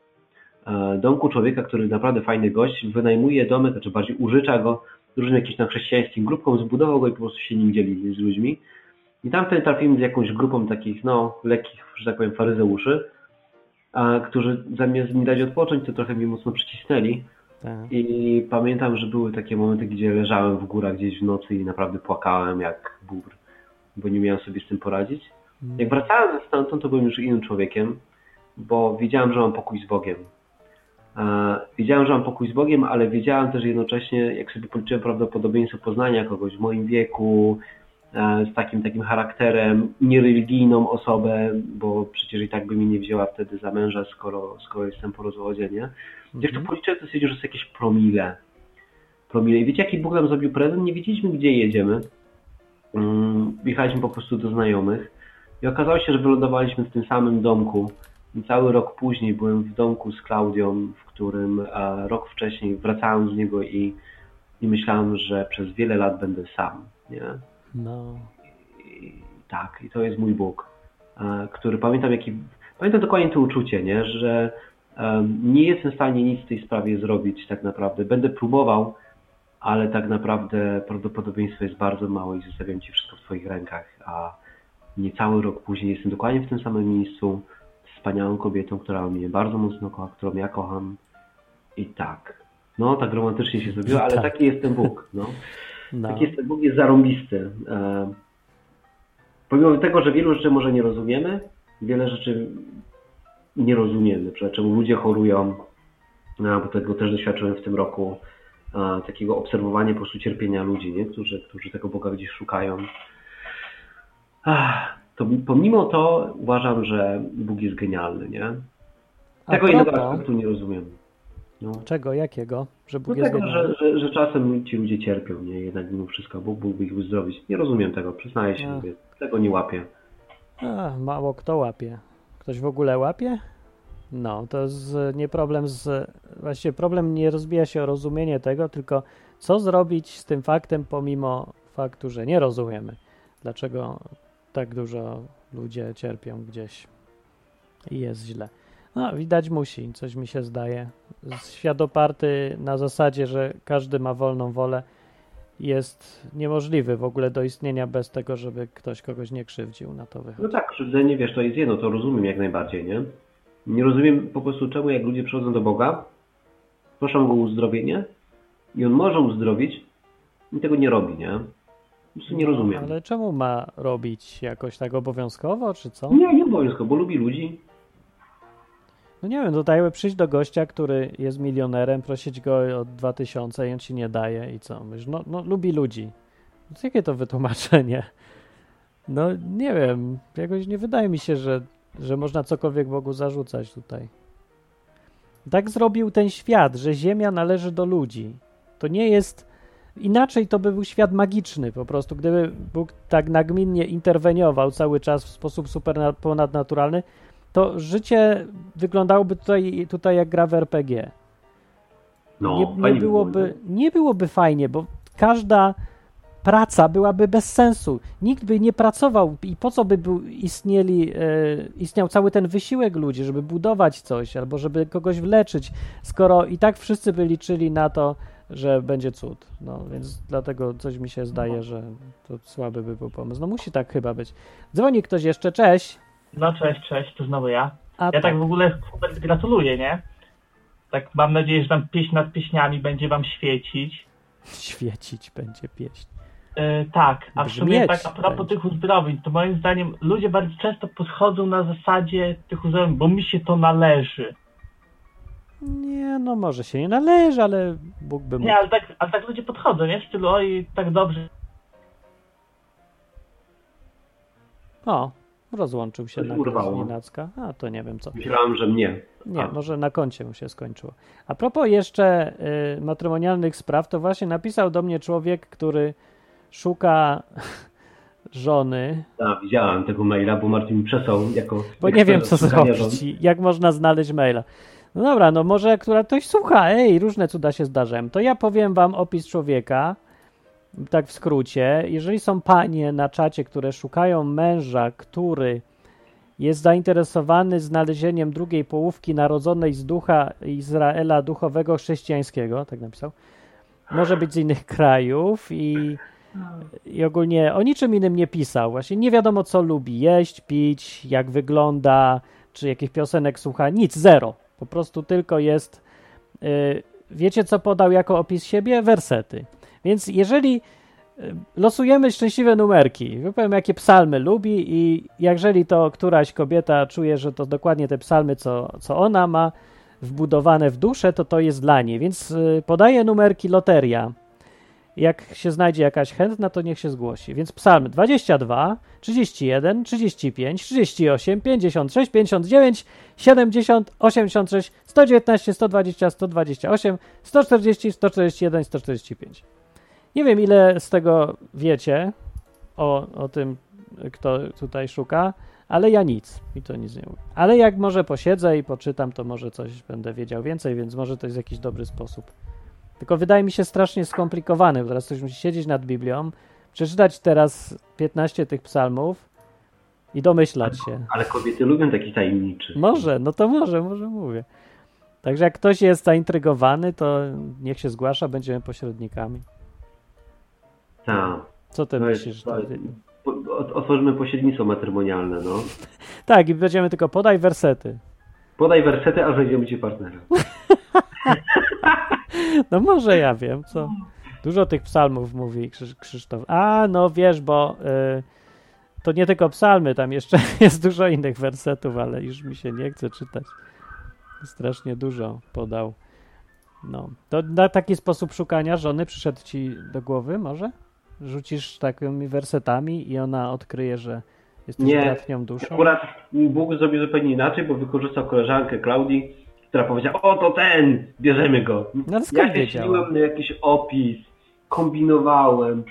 E, Domku człowieka, który naprawdę fajny gość, wynajmuje domek, znaczy bardziej użycza go różnym jakimś tam chrześcijańskim grupkom, zbudował go i po prostu się nim dzieli z ludźmi. I tam wtedy trafiłem z jakąś grupą takich, no, lekkich, że tak powiem, faryzeuszy, a, którzy zamiast mi dać odpocząć, to trochę mnie mocno przycisnęli. Tak. I pamiętam, że były takie momenty, gdzie leżałem w górach gdzieś w nocy i naprawdę płakałem jak bóbr, bo nie miałem sobie z tym poradzić. Jak wracałem stamtąd, to byłem już innym człowiekiem, bo wiedziałem, że mam pokój z Bogiem. E, Wiedziałem, że mam pokój z Bogiem, ale wiedziałem też jednocześnie, jak sobie policzyłem prawdopodobieństwo poznania kogoś w moim wieku, z takim takim charakterem, niereligijną osobę, bo przecież i tak by mi nie wzięła wtedy za męża, skoro, skoro jestem po rozwodzie, nie? Jak to policzyłem, to stwierdziłem, że jest jakieś promile. Promile. I wiecie, jaki Bóg nam zrobił prezent? Nie wiedzieliśmy, gdzie jedziemy. Mm, Jechaliśmy po prostu do znajomych. I okazało się, że wylądowaliśmy w tym samym domku. I cały rok później byłem w domku z Klaudią, w którym e, rok wcześniej wracałem z niego i, i myślałem, że przez wiele lat będę sam. Nie? No, I, tak, i to jest mój Bóg, e, który pamiętam, jaki, pamiętam dokładnie to uczucie, nie? że em, nie jestem w stanie nic w tej sprawie zrobić tak naprawdę. Będę próbował, ale tak naprawdę prawdopodobieństwo jest bardzo małe i zostawiam Ci wszystko w Twoich rękach, a niecały rok później jestem dokładnie w tym samym miejscu z wspaniałą kobietą, która mnie bardzo mocno kocha, którą ja kocham i tak. No, tak romantycznie się zrobiło, ale Tak. taki jest ten Bóg. No. no. Tak jest, ten Bóg jest zarąbisty. E, pomimo tego, że wielu rzeczy może nie rozumiemy, wiele rzeczy nie rozumiemy, czemu ludzie chorują, no, bo tego też doświadczyłem w tym roku, e, takiego obserwowania po prostu cierpienia ludzi, nie? Którzy, którzy tego Boga gdzieś szukają. Ach, to pomimo to uważam, że Bóg jest genialny, nie? Tego jednego aspektu nie rozumiem. No. Czego, jakiego? Że No Bóg jest tego, że, że, że czasem ci ludzie cierpią, nie? Jednak mimo wszystko Bóg mógłby ich uzdrowić. Nie rozumiem tego, przyznaję się, mówię, tego nie łapię. A, mało kto łapie. Ktoś w ogóle łapie? No, to jest nie problem z. Właściwie problem nie rozbija się o rozumienie tego, tylko co zrobić z tym faktem, pomimo faktu, że nie rozumiemy. Dlaczego tak dużo ludzie cierpią gdzieś i jest źle. No, widać musi, coś mi się zdaje. Świat oparty na zasadzie, że każdy ma wolną wolę, jest niemożliwy w ogóle do istnienia bez tego, żeby ktoś kogoś nie krzywdził. Na to wychodzi. No tak, krzywdzenie, wiesz, to jest jedno, to rozumiem jak najbardziej, nie? Nie rozumiem po prostu czemu, jak ludzie przychodzą do Boga, proszą Go o uzdrowienie i On może uzdrowić i tego nie robi, nie? Po prostu nie rozumiem. Ale czemu ma robić jakoś tak obowiązkowo, czy co? Nie, nie obowiązkowo, bo lubi ludzi. No nie wiem, dodajmy przyjść do gościa, który jest milionerem, prosić go o 2000 i on ci nie daje i co? Myślisz, no, no lubi ludzi. No, jakie to wytłumaczenie? No nie wiem, jakoś nie wydaje mi się, że, że można cokolwiek Bogu zarzucać tutaj. Tak zrobił ten świat, że Ziemia należy do ludzi. To nie jest. Inaczej to by był świat magiczny po prostu. Gdyby Bóg tak nagminnie interweniował cały czas w sposób super ponadnaturalny, to życie wyglądałoby tutaj, tutaj jak gra w RPG. No, nie, nie, byłoby, było, nie? nie byłoby fajnie, bo każda praca byłaby bez sensu. Nikt by nie pracował i po co by był, istnieli, e, istniał cały ten wysiłek ludzi, żeby budować coś albo żeby kogoś wleczyć, skoro i tak wszyscy by liczyli na to, że będzie cud. No więc dlatego coś mi się zdaje, że to słaby by był pomysł. No musi tak chyba być. Dzwoni ktoś jeszcze, cześć. No cześć, cześć, to znowu ja. A Ja tak w ogóle Hubert gratuluję, nie? Tak mam nadzieję, że tam pieśń nad pieśniami będzie wam świecić. świecić będzie pieśń. E, tak, a w sumie tak a propos tych uzdrowień, to moim zdaniem ludzie bardzo często podchodzą na zasadzie tych uzdrowień, bo mi się to należy. Nie, no może się nie należy, ale Bóg by mógł. Nie, ale tak, ale tak ludzie podchodzą, nie? W stylu, oj, tak dobrze. O, rozłączył się Coś na urwało. Nienacka. A to nie wiem co. Myślałem, że mnie. Nie, A. może na koncie mu się skończyło. A propos jeszcze y, matrymonialnych spraw, to właśnie napisał do mnie człowiek, który szuka żony, A, widziałem tego maila, bo Marcin mi przesłał jako... bo nie wiem co zrobić, jak można znaleźć maila. No dobra, no może akurat ktoś słucha, ej, różne cuda się zdarzają. To ja powiem wam opis człowieka, tak w skrócie. Jeżeli są panie na czacie, które szukają męża, który jest zainteresowany znalezieniem drugiej połówki narodzonej z ducha Izraela duchowego chrześcijańskiego, tak napisał, może być z innych krajów i, i ogólnie o niczym innym nie pisał. Właśnie nie wiadomo, co lubi jeść, pić, jak wygląda, czy jakich piosenek słucha, nic, zero. Po prostu tylko jest. y, wiecie, co podał jako opis siebie? Wersety. Więc jeżeli y, losujemy szczęśliwe numerki, powiem, jakie psalmy lubi, i jeżeli to któraś kobieta czuje, że to dokładnie te psalmy, co, co ona ma wbudowane w duszę, to to jest dla niej. Więc y, podaję numerki loteria. Jak się znajdzie jakaś chętna, to niech się zgłosi. Więc psalmy 22, 31, 35, 38, 56, 59, 70, 86, 119, 120, 128, 140, 141, 145. Nie wiem, ile z tego wiecie o, o tym, kto tutaj szuka, ale ja nic. I to nic nie mówię. Ale jak może posiedzę i poczytam, to może coś będę wiedział więcej, więc może to jest jakiś dobry sposób. Tylko wydaje mi się strasznie skomplikowany, bo teraz ktoś musi siedzieć nad Biblią, przeczytać teraz 15 tych psalmów i domyślać się. Ale kobiety lubią taki tajemniczy. Może, no to może, może mówię. Także jak ktoś jest zaintrygowany, to niech się zgłasza, będziemy pośrednikami. Tak. Co ty To myślisz? jest- Otworzymy pośrednictwo matrymonialne, no. Tak, i będziemy tylko podaj wersety. Podaj wersety, a znajdziemy ci partnera. No może ja wiem, co. Dużo tych psalmów mówi Krzysz- Krzysztof. A, no wiesz, bo y, to nie tylko psalmy, tam jeszcze jest dużo innych wersetów, ale już mi się nie chce czytać. Strasznie dużo podał. No, to na taki sposób szukania żony przyszedł ci do głowy, może? Rzucisz takimi wersetami i ona odkryje, że jesteś Nie. bratnią duszą? Akurat Bóg zrobił zupełnie inaczej, bo wykorzystał koleżankę Klaudii, która powiedziała, o to ten, bierzemy go. No ja się na jakiś opis, kombinowałem.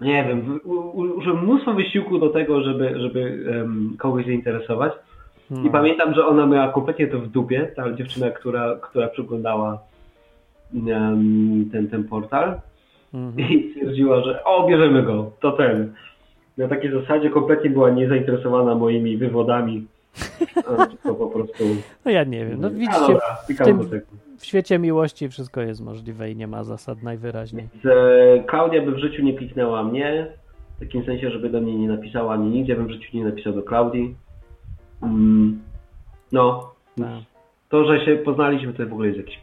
Nie wiem, użyłem mnóstwo wysiłku do tego, żeby, żeby em, kogoś zainteresować. I No. pamiętam, że ona miała kompletnie to w dupie, ta dziewczyna, która, która przeglądała em, ten, ten portal Mhm. i stwierdziła, że o, bierzemy go, to ten. Na takiej zasadzie kompletnie była niezainteresowana moimi wywodami To po prostu... No ja nie wiem. No A widzicie, dobra, w, tym, w świecie miłości wszystko jest możliwe i nie ma zasad najwyraźniej. Z, e, Klaudia by w życiu nie kliknęła mnie, w takim sensie, żeby do mnie nie napisała ani nic, ja bym w życiu nie napisał do Klaudii. Mm, no, Tak. to, że się poznaliśmy, to w ogóle jest jakiś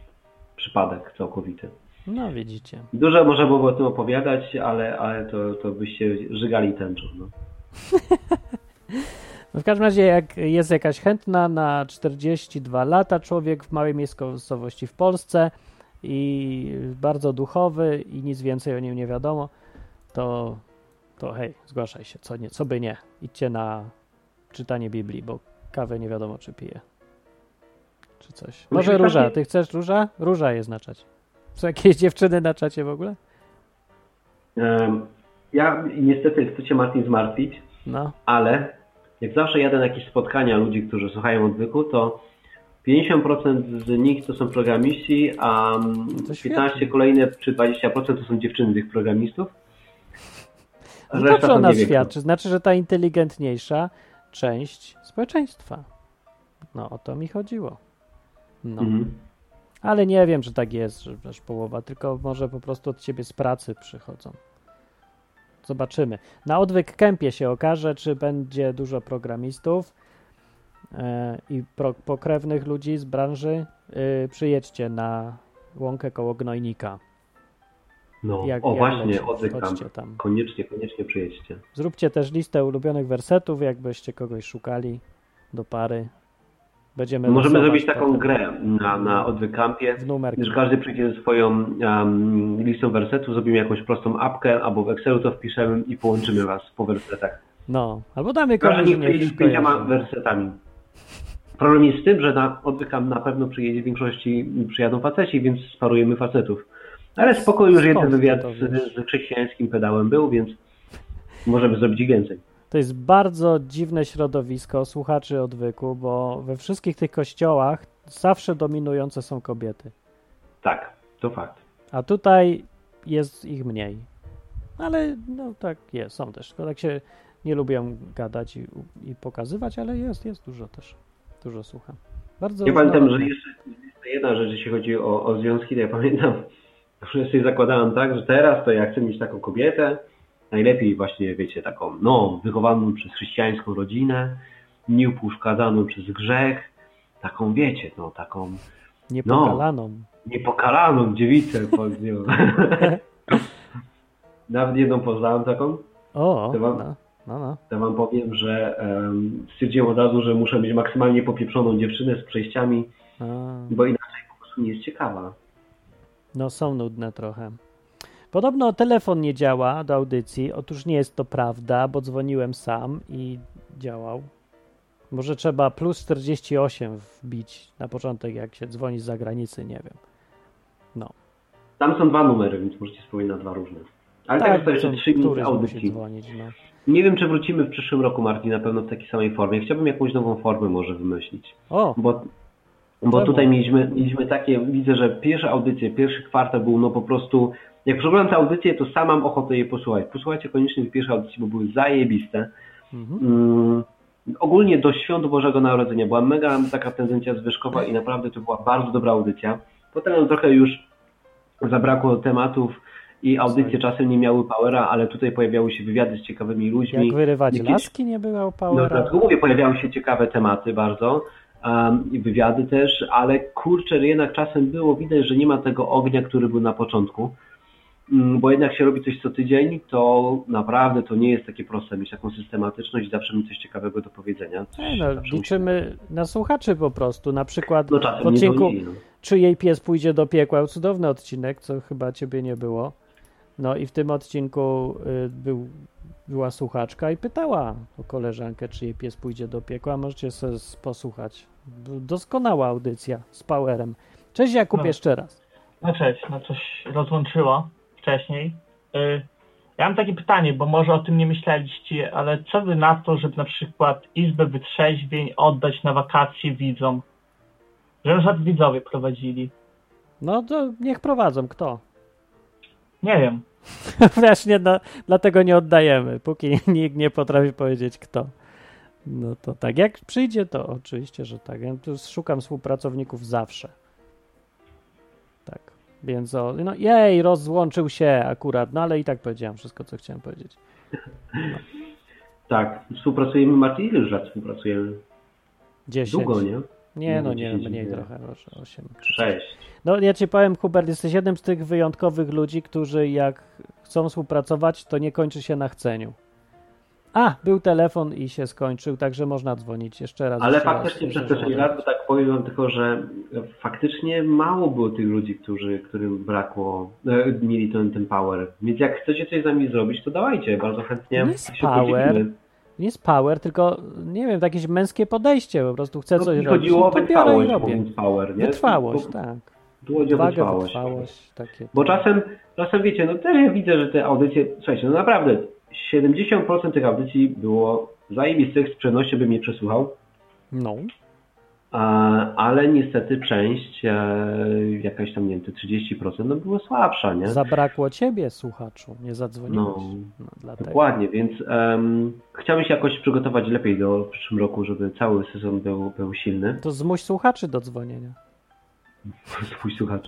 przypadek całkowity. No widzicie. Dużo można było o tym opowiadać, ale, ale to, to byście żygali tęczą. No. No w każdym razie, jak jest jakaś chętna na 42 lata człowiek w małej miejscowości w Polsce i bardzo duchowy i nic więcej o nim nie wiadomo, to, to hej, zgłaszaj się, co, nie, co by nie. Idźcie na czytanie Biblii, bo kawę nie wiadomo, czy pije. Czy coś. Może róża. Ty chcesz róża? Róża jest na czacie. Są jakieś dziewczyny na czacie w ogóle? Ja niestety chcę Cię Martin zmartwić, No. ale jak zawsze jadę na jakieś spotkania ludzi, którzy słuchają odwyku, to 50% z nich to są programiści, a mm, To 15 świetnie. kolejne czy 20% to są dziewczyny tych programistów. No to co kto. świadczy? Znaczy, że ta inteligentniejsza część społeczeństwa. No, o to mi chodziło. No. Mhm. Ale nie wiem, czy tak jest, że aż połowa, tylko może po prostu od ciebie z pracy przychodzą. Zobaczymy. Na odwyk kempie się okaże, czy będzie dużo programistów e, i pro, pokrewnych ludzi z branży. Y, przyjedźcie na łąkę koło Gnojnika. No, Jak- o jak właśnie, leci. odwyk tam. Chodźcie tam. Koniecznie, koniecznie przyjedźcie. Zróbcie też listę ulubionych wersetów, jakbyście kogoś szukali do pary. Będziemy Możemy zrobić taką potem grę na, na odwykampie, że każdy przyjdzie ze swoją um, listą wersetów, zrobimy jakąś prostą apkę, albo w Excelu to wpiszemy i połączymy was po wersetach. No, albo damy Proszę komuś nie przyjedzie z pięcioma wersetami. Problem jest z tym, że na odwykam na pewno przyjedzie w większości przyjadą faceci, więc sparujemy facetów. Ale spoko, już jeden wywiad z, z chrześcijańskim pedałem był, więc możemy zrobić więcej. To jest bardzo dziwne środowisko słuchaczy odwyku, bo we wszystkich tych kościołach zawsze dominujące są kobiety. Tak, to fakt. A tutaj jest ich mniej. Ale no tak jest, są też. Tylko tak się nie lubią gadać i, i pokazywać, ale jest, jest dużo też. Dużo słucham. Bardzo Ja pamiętam, że jeszcze jeszcze jedna rzecz, jeśli chodzi o, o związki, to ja pamiętam, że sobie zakładałem tak, że teraz to ja chcę mieć taką kobietę, najlepiej właśnie, wiecie, taką, no, wychowaną przez chrześcijańską rodzinę, nieupuszkadzaną przez grzech, taką, wiecie, no, taką Niepokalaną. niepokalaną dziewicę, powiedz nią. Nawet jedną poznałem taką, O, To wam- no, no, no. to wam powiem, że um, stwierdziłem od razu, że muszę mieć maksymalnie popieprzoną dziewczynę z przejściami, A, bo inaczej po prostu nie jest ciekawa. no są nudne trochę. Podobno telefon nie działa do audycji. Otóż nie jest to prawda, bo dzwoniłem sam i działał. Może trzeba plus 48 wbić na początek, jak się dzwoni z zagranicy, nie wiem. Tam są dwa numery, więc możecie spróbować na dwa różne. Ale tak, to jeszcze trzy minuty audycji. dzwonić, no. Nie wiem, czy wrócimy w przyszłym roku, Martin, na pewno w takiej samej formie. Chciałbym jakąś nową formę może wymyślić. O, Bo, bo tutaj mieliśmy, mieliśmy takie, widzę, że pierwsze audycje, pierwszy kwartał był no po prostu, jak przeglądam te audycje, to sam mam ochotę je posłuchać. Posłuchajcie koniecznie tych pierwszych audycji, bo były zajebiste. mhm. Mm, ogólnie do Świąt Bożego Narodzenia była mega taka tendencja zwyżkowa i naprawdę to była bardzo dobra audycja. Potem trochę już zabrakło tematów i audycje czasem nie miały powera, ale tutaj pojawiały się wywiady z ciekawymi ludźmi. jak wyrywać jakieś- laski nie było No powera. dlatego mówię, pojawiały się ciekawe tematy bardzo um, i wywiady też, ale kurczę, jednak czasem było widać, że nie ma tego ognia, który był na początku. Mm, Bo jednak się robi coś co tydzień, to naprawdę to nie jest takie proste mieć taką systematyczność i zawsze mieć coś ciekawego do powiedzenia. Coś Nie, no, liczymy na słuchaczy po prostu. Na przykład No w nie odcinku dzwonili, no. Czy jej pies pójdzie do piekła? Cudowny odcinek, co chyba ciebie nie było. No i w tym odcinku y, był, była słuchaczka i pytała o koleżankę, czy jej pies pójdzie do piekła. Możecie sobie posłuchać. Doskonała audycja z powerem. Cześć Jakub No. jeszcze raz. No cześć, no coś rozłączyło wcześniej. Y, Ja mam takie pytanie, bo może o tym nie myśleliście, ale co wy na to, żeby na przykład Izbę Wytrzeźwień oddać na wakacje widzom? Że na widzowie prowadzili. No to niech prowadzą. Kto? Nie wiem. Właśnie no, dlatego nie oddajemy, póki nikt nie potrafi powiedzieć kto. No to tak, jak przyjdzie, to oczywiście, że tak. Ja tu szukam współpracowników zawsze. Więc o, no jej, rozłączył się akurat, no ale i tak powiedziałem wszystko, co chciałem powiedzieć. Tak, współpracujemy, Martin, ile już lat współpracujemy? 10. Długo, nie? Nie, no No, nie, 10 mniej nie. trochę, może 8. Sześć. No ja ci powiem, Hubert, jesteś jednym z tych wyjątkowych ludzi, którzy jak chcą współpracować, to nie kończy się na chceniu. A, był telefon i się skończył, także można dzwonić jeszcze raz. Ale jeszcze faktycznie raz, przez te żeby 6 lat, bo tak powiem tylko, że faktycznie mało było tych ludzi, którzy, którym brakło, e, mieli ten, ten power. Więc jak chcecie coś z nami zrobić, to dawajcie, bardzo chętnie Nie jest się power, podzielimy. Nie jest power, tylko nie wiem, jakieś męskie podejście, po prostu chcę No, coś robić. chodziło o no to biorę i wytrwałość, power, nie? Wytrwałość, tak. O Wagę, wytrwałość. wytrwałość, takie. Bo czasem, czasem wiecie, no też ja widzę, że te audycje, słuchajcie, no naprawdę 70% tych audycji było zajebistych, z przyjemnością bym je przesłuchał, No, ale niestety część, e, jakaś tam, nie wiem, te 30% no było słabsza, nie? zabrakło ciebie, słuchaczu, nie zadzwoniłeś. No, No, dokładnie, więc em, chciałbym się jakoś przygotować lepiej do w przyszłym roku, żeby cały sezon był, był silny. To zmuś słuchaczy do dzwonienia. Twój słuchacz.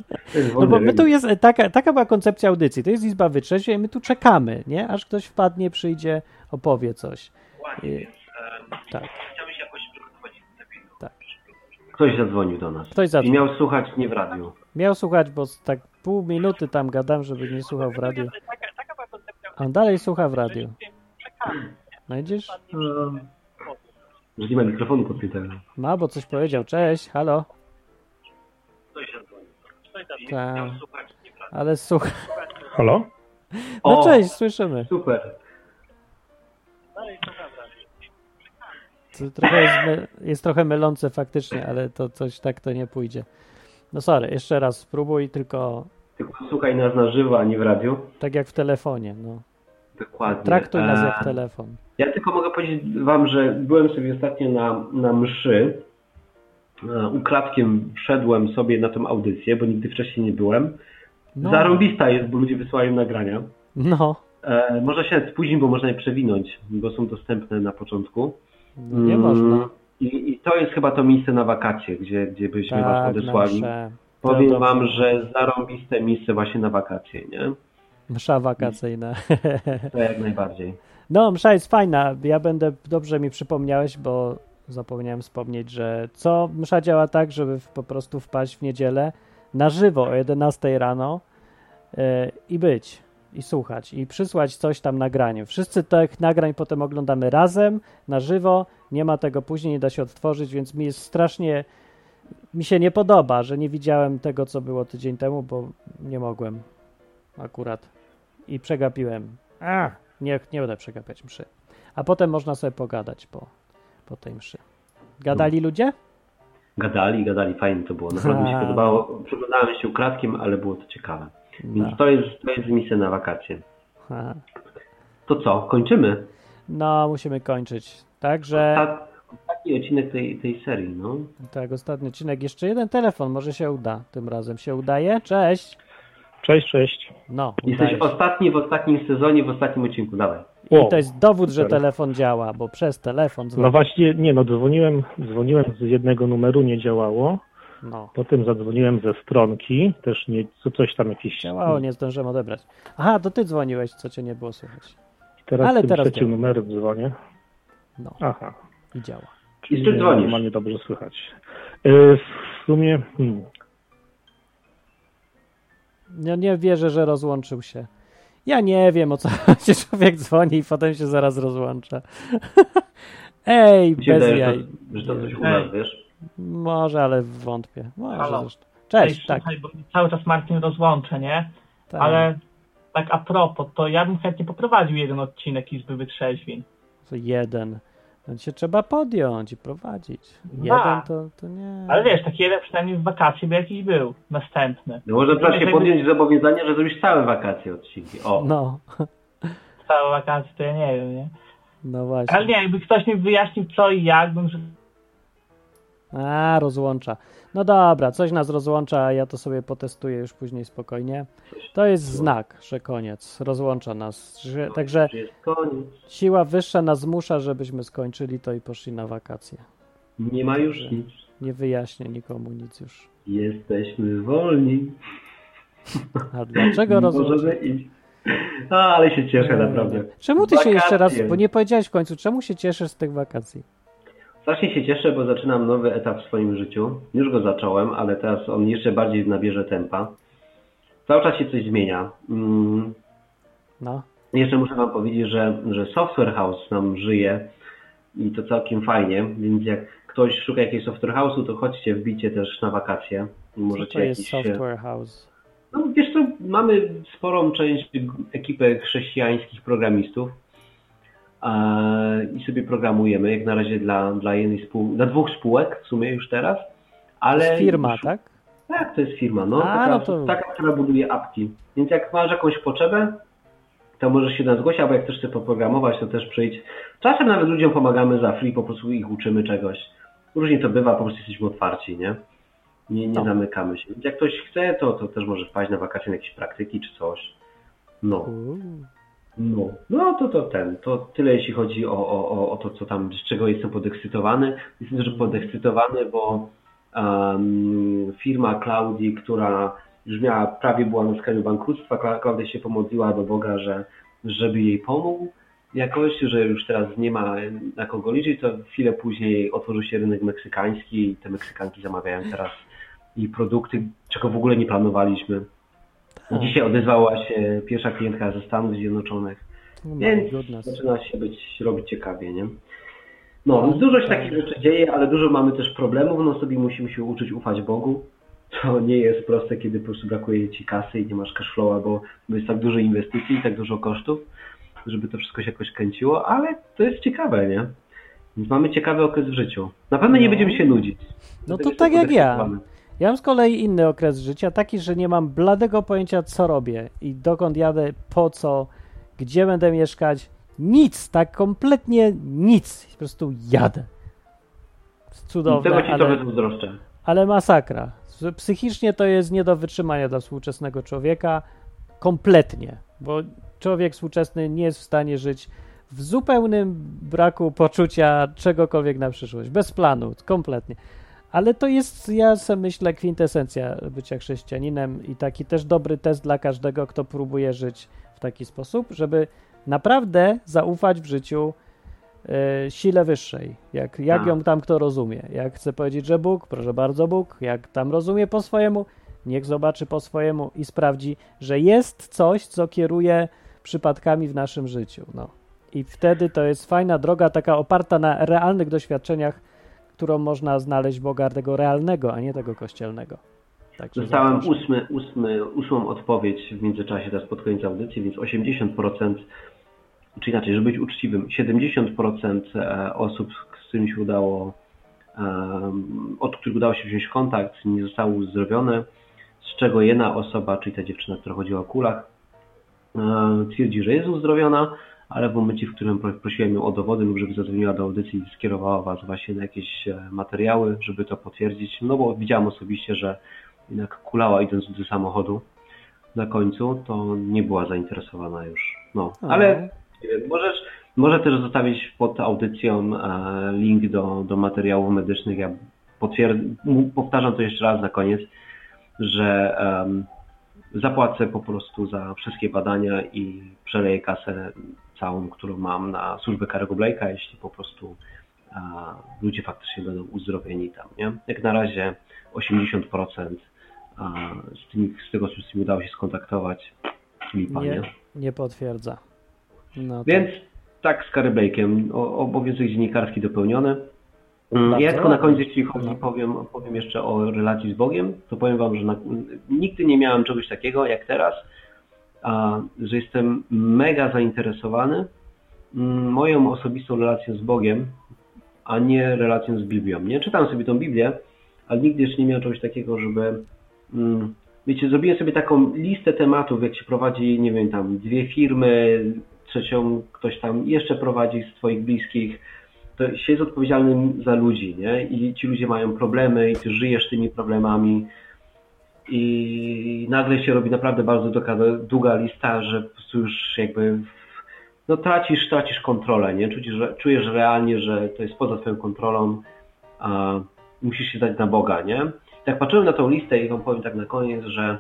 No bo my tu jest, e, taka, taka była koncepcja audycji, to jest Izba Wytrzeźwień i my tu czekamy, nie? Aż ktoś wpadnie, przyjdzie, opowie coś. I, tak, tak. Ktoś zadzwonił do nas. Ktoś I zadzwonił. miał słuchać nie w radiu. Miał słuchać, bo tak pół minuty tam gadam, żeby nie słuchał w radiu. A on dalej słucha w radiu. Znajdziesz? Że nie ma mikrofonu podpiętego. Ma, bo coś powiedział. Cześć, halo. Zadzwonił. Tak. Ale słucha. Halo? No O! cześć, słyszymy. Super. To trochę jest, my, jest trochę mylące faktycznie, ale to coś tak to nie pójdzie. No sorry, jeszcze raz spróbuj, tylko Tylko słuchaj nas na żywo, a nie w radiu. tak jak w telefonie. No. Dokładnie. Traktuj nas jak telefon. Ja tylko mogę powiedzieć wam, że byłem sobie ostatnio na, na mszy. E, Ukradkiem wszedłem sobie na tę audycję, bo nigdy wcześniej nie byłem. No, Zarąbista jest, bo ludzie wysyłają nagrania. no, E, można się spóźnić, bo można je przewinąć, bo są dostępne na początku. no nie Mm, można. I, I to jest chyba to miejsce na wakacje, gdzie, gdzie byśmy was Tak, na odesłali. Powiem wam, że zarąbiste miejsce właśnie na wakacje, nie? Msza wakacyjna. To jak najbardziej. No, msza jest fajna. Ja będę, dobrze mi przypomniałeś, bo zapomniałem wspomnieć, że co msza działa tak, żeby po prostu wpaść w niedzielę na żywo o 11 rano yy, i być, i słuchać, i przysłać coś tam nagraniu. Wszyscy tych nagrań potem oglądamy razem, na żywo, nie ma tego później, nie da się odtworzyć, więc mi jest strasznie, mi się nie podoba, że nie widziałem tego, co było tydzień temu, bo nie mogłem akurat i przegapiłem. A, nie, nie będę przegapiać mszy. A potem można sobie pogadać po, po tej mszy. Gadali ludzie? Gadali, gadali, fajnie to było. Naprawdę mi się podobało. Przeglądałem się ukradkiem, ale było to ciekawe. Więc No. to jest, to jest misja na wakacje. Aha. To co, kończymy? No, musimy kończyć. Także, Ostat, ostatni odcinek tej, tej serii, no. tak, ostatni odcinek. Jeszcze jeden telefon, może się uda. Tym razem się udaje. Cześć. Cześć, cześć. No, Jesteś ostatni w ostatnim sezonie, w ostatnim odcinku, dawaj. I to jest dowód, że telefon działa, bo przez telefon No dzwoni. właśnie, nie no, dzwoniłem, dzwoniłem z jednego numeru, nie działało. No, Potem zadzwoniłem ze stronki, też nie, co coś tam jakieś... działało, nie zdążyłem odebrać. Aha, to ty dzwoniłeś, co cię nie było słychać. Teraz ale tym teraz trzecim działa. numerem dzwonię. No, Aha. i działa. I z czym nie, dzwonisz? Normalnie dobrze słychać. E, W sumie, hmm, Ja nie wierzę, że rozłączył się. Ja nie wiem, o co chodzi. Człowiek dzwoni i potem się zaraz rozłącza. Ej, bez wydaje, jaj. że, to, że to coś u nas, wiesz? Może, ale wątpię. Może Halo. zresztą. Cześć, Ej, tak, Słuchaj, bo cały czas Martin rozłączę, nie? tak. Ale tak a propos, to ja bym chętnie poprowadził jeden odcinek Izby Wytrzeźwień. To jeden. No się trzeba podjąć i prowadzić. Jeden to, to nie. Ale wiesz, taki jeden przynajmniej w wakacje by jakiś był. Następny. No może trzeba się podjąć zobowiązanie, że zrobisz całe wakacje odcinki. O, No, Całe wakacje to ja nie wiem, nie? no właśnie. Ale nie, jakby ktoś mi wyjaśnił co i jak, bym... A, rozłącza. No dobra, coś nas rozłącza, a ja to sobie potestuję już później spokojnie. To jest znak, że koniec. Rozłącza nas. Że, także siła wyższa nas zmusza, żebyśmy skończyli to i poszli na wakacje. Nie ma już nic. Nie wyjaśnię nikomu nic już. Jesteśmy wolni. A dlaczego rozłącza? A, ale się cieszę naprawdę. Czemu ty się jeszcze raz, Wakacje. bo nie powiedziałeś w końcu, czemu się cieszysz z tych wakacji? Strasznie się cieszę, bo zaczynam nowy etap w swoim życiu. Już go zacząłem, ale teraz on jeszcze bardziej nabierze tempa. Cały czas się coś zmienia. Mm, No, Jeszcze muszę Wam powiedzieć, że, że Software House nam żyje i to całkiem fajnie, więc jak ktoś szuka jakiegoś Software House'u, to chodźcie, wbijcie też na wakacje. co Możecie to jest jakiś... Software House? No wiesz co, mamy sporą część ekipy chrześcijańskich programistów i sobie programujemy, jak na razie dla, dla jednej spół, dla dwóch spółek w sumie już teraz, To ale... jest firma, tak? Tak, to jest firma, no. A, taka, no to- taka, która buduje apki. Więc jak masz jakąś potrzebę, to możesz się do nas zgłosić, albo jak chcesz sobie poprogramować, to też przyjdź. Czasem nawet ludziom pomagamy za free, po prostu ich uczymy czegoś. Różnie to bywa, po prostu jesteśmy otwarci, nie? Nie, nie No. zamykamy się. Więc jak ktoś chce, to, to też może wpaść na wakacje na jakieś praktyki czy coś. No, Uuu. No, no to to ten, to tyle jeśli chodzi o, o, o, to, co tam, z czego jestem podekscytowany. Jestem też podekscytowany, bo um, firma Claudii, która już miała, prawie była na skraju bankructwa, Kla- Klaudia się pomodliła do Boga, że żeby jej pomógł jakoś, że już teraz nie ma na kogo liczyć, to chwilę później otworzył się rynek meksykański i te Meksykanki zamawiają teraz i produkty, czego w ogóle nie planowaliśmy. Tak. Dzisiaj odezwała się pierwsza klientka ze Stanów Zjednoczonych, Oh my więc goodness. zaczyna się być, robić ciekawie, nie? No, No, więc dużo się tak. takich rzeczy dzieje, ale dużo mamy też problemów, no sobie musimy się uczyć ufać Bogu. To nie jest proste, kiedy po prostu brakuje ci kasy i nie masz cashflowa, bo jest tak dużo inwestycji, tak dużo kosztów, żeby to wszystko się jakoś kręciło, ale to jest ciekawe, nie? Więc mamy ciekawy okres w życiu. Na pewno nie No. będziemy się nudzić. No to tak jak ja. Ja mam z kolei inny okres życia, taki, że nie mam bladego pojęcia, co robię i dokąd jadę, po co, gdzie będę mieszkać. Nic, tak kompletnie nic. Po prostu jadę. Cudowne, Tego ci ale, zazdroszczę. ale masakra. Psychicznie to jest nie do wytrzymania dla współczesnego człowieka. Kompletnie. Bo człowiek współczesny nie jest w stanie żyć w zupełnym braku poczucia czegokolwiek na przyszłość. Bez planu, kompletnie. Ale to jest, ja sobie myślę, kwintesencja bycia chrześcijaninem i taki też dobry test dla każdego, kto próbuje żyć w taki sposób, żeby naprawdę zaufać w życiu e, sile wyższej. Jak, jak Tak. ją tam kto rozumie. Jak chce powiedzieć, że Bóg, proszę bardzo Bóg. Jak tam rozumie po swojemu, niech zobaczy po swojemu i sprawdzi, że jest coś, co kieruje przypadkami w naszym życiu. No. I wtedy to jest fajna droga, taka oparta na realnych doświadczeniach, którą można znaleźć Boga tego realnego, a nie tego kościelnego. Także Dostałem ósmy, ósmy, ósmą odpowiedź w międzyczasie teraz pod koniec audycji, więc 80%, czy inaczej, żeby być uczciwym, 70% e, osób, z którymi się udało, em, od których udało się wziąć kontakt, nie zostało uzdrowione, z czego jedna osoba, czyli ta dziewczyna, która chodziła o kulach, e, twierdzi, że jest uzdrowiona, ale w momencie, w którym pro- prosiłem ją o dowody lub żeby zadzwoniła do audycji i skierowała Was właśnie na jakieś e, materiały, żeby to potwierdzić, no bo widziałam osobiście, że jednak kulała idąc do samochodu na końcu, to nie była zainteresowana już. No, ale nie wiem, możesz, może też zostawić pod audycją e, link do, do materiałów medycznych. Ja powtarzam to jeszcze raz na koniec, że em, zapłacę po prostu za wszystkie badania i przeleję kasę całą, którą mam na służbę Karego Blake'a, jeśli po prostu ludzie faktycznie będą uzdrowieni tam, nie? Jak na razie 80% a, z, tymi, z tego, z kim udało się skontaktować, lipa, nie? Nie, nie potwierdza. No tak. Więc tak z Kary Blake'em, o- obowiązek dziennikarski dopełniony. Mm, Bardzo Ja tylko na koniec, jeśli chodzi, No. powiem, powiem jeszcze o relacji z Bogiem, to powiem Wam, że na, nigdy nie miałem czegoś takiego jak teraz, że jestem mega zainteresowany mm, moją osobistą relacją z Bogiem, a nie relacją z Biblią. Nie czytam sobie tą Biblię, ale nigdy jeszcze nie miałem czegoś takiego, żeby mm, wiecie, zrobiłem sobie taką listę tematów, jak się prowadzi, nie wiem, tam dwie firmy, trzecią ktoś tam jeszcze prowadzi z Twoich bliskich, to się jest odpowiedzialnym za ludzi, nie? I ci ludzie mają problemy i ty żyjesz tymi problemami i nagle się robi naprawdę bardzo długa, długa lista, że po prostu już jakby no tracisz, tracisz kontrolę, nie? Czujesz, czujesz realnie, że to jest poza twoją kontrolą, a musisz się dać na Boga, nie? Tak patrzyłem na tą listę i wam powiem tak na koniec, że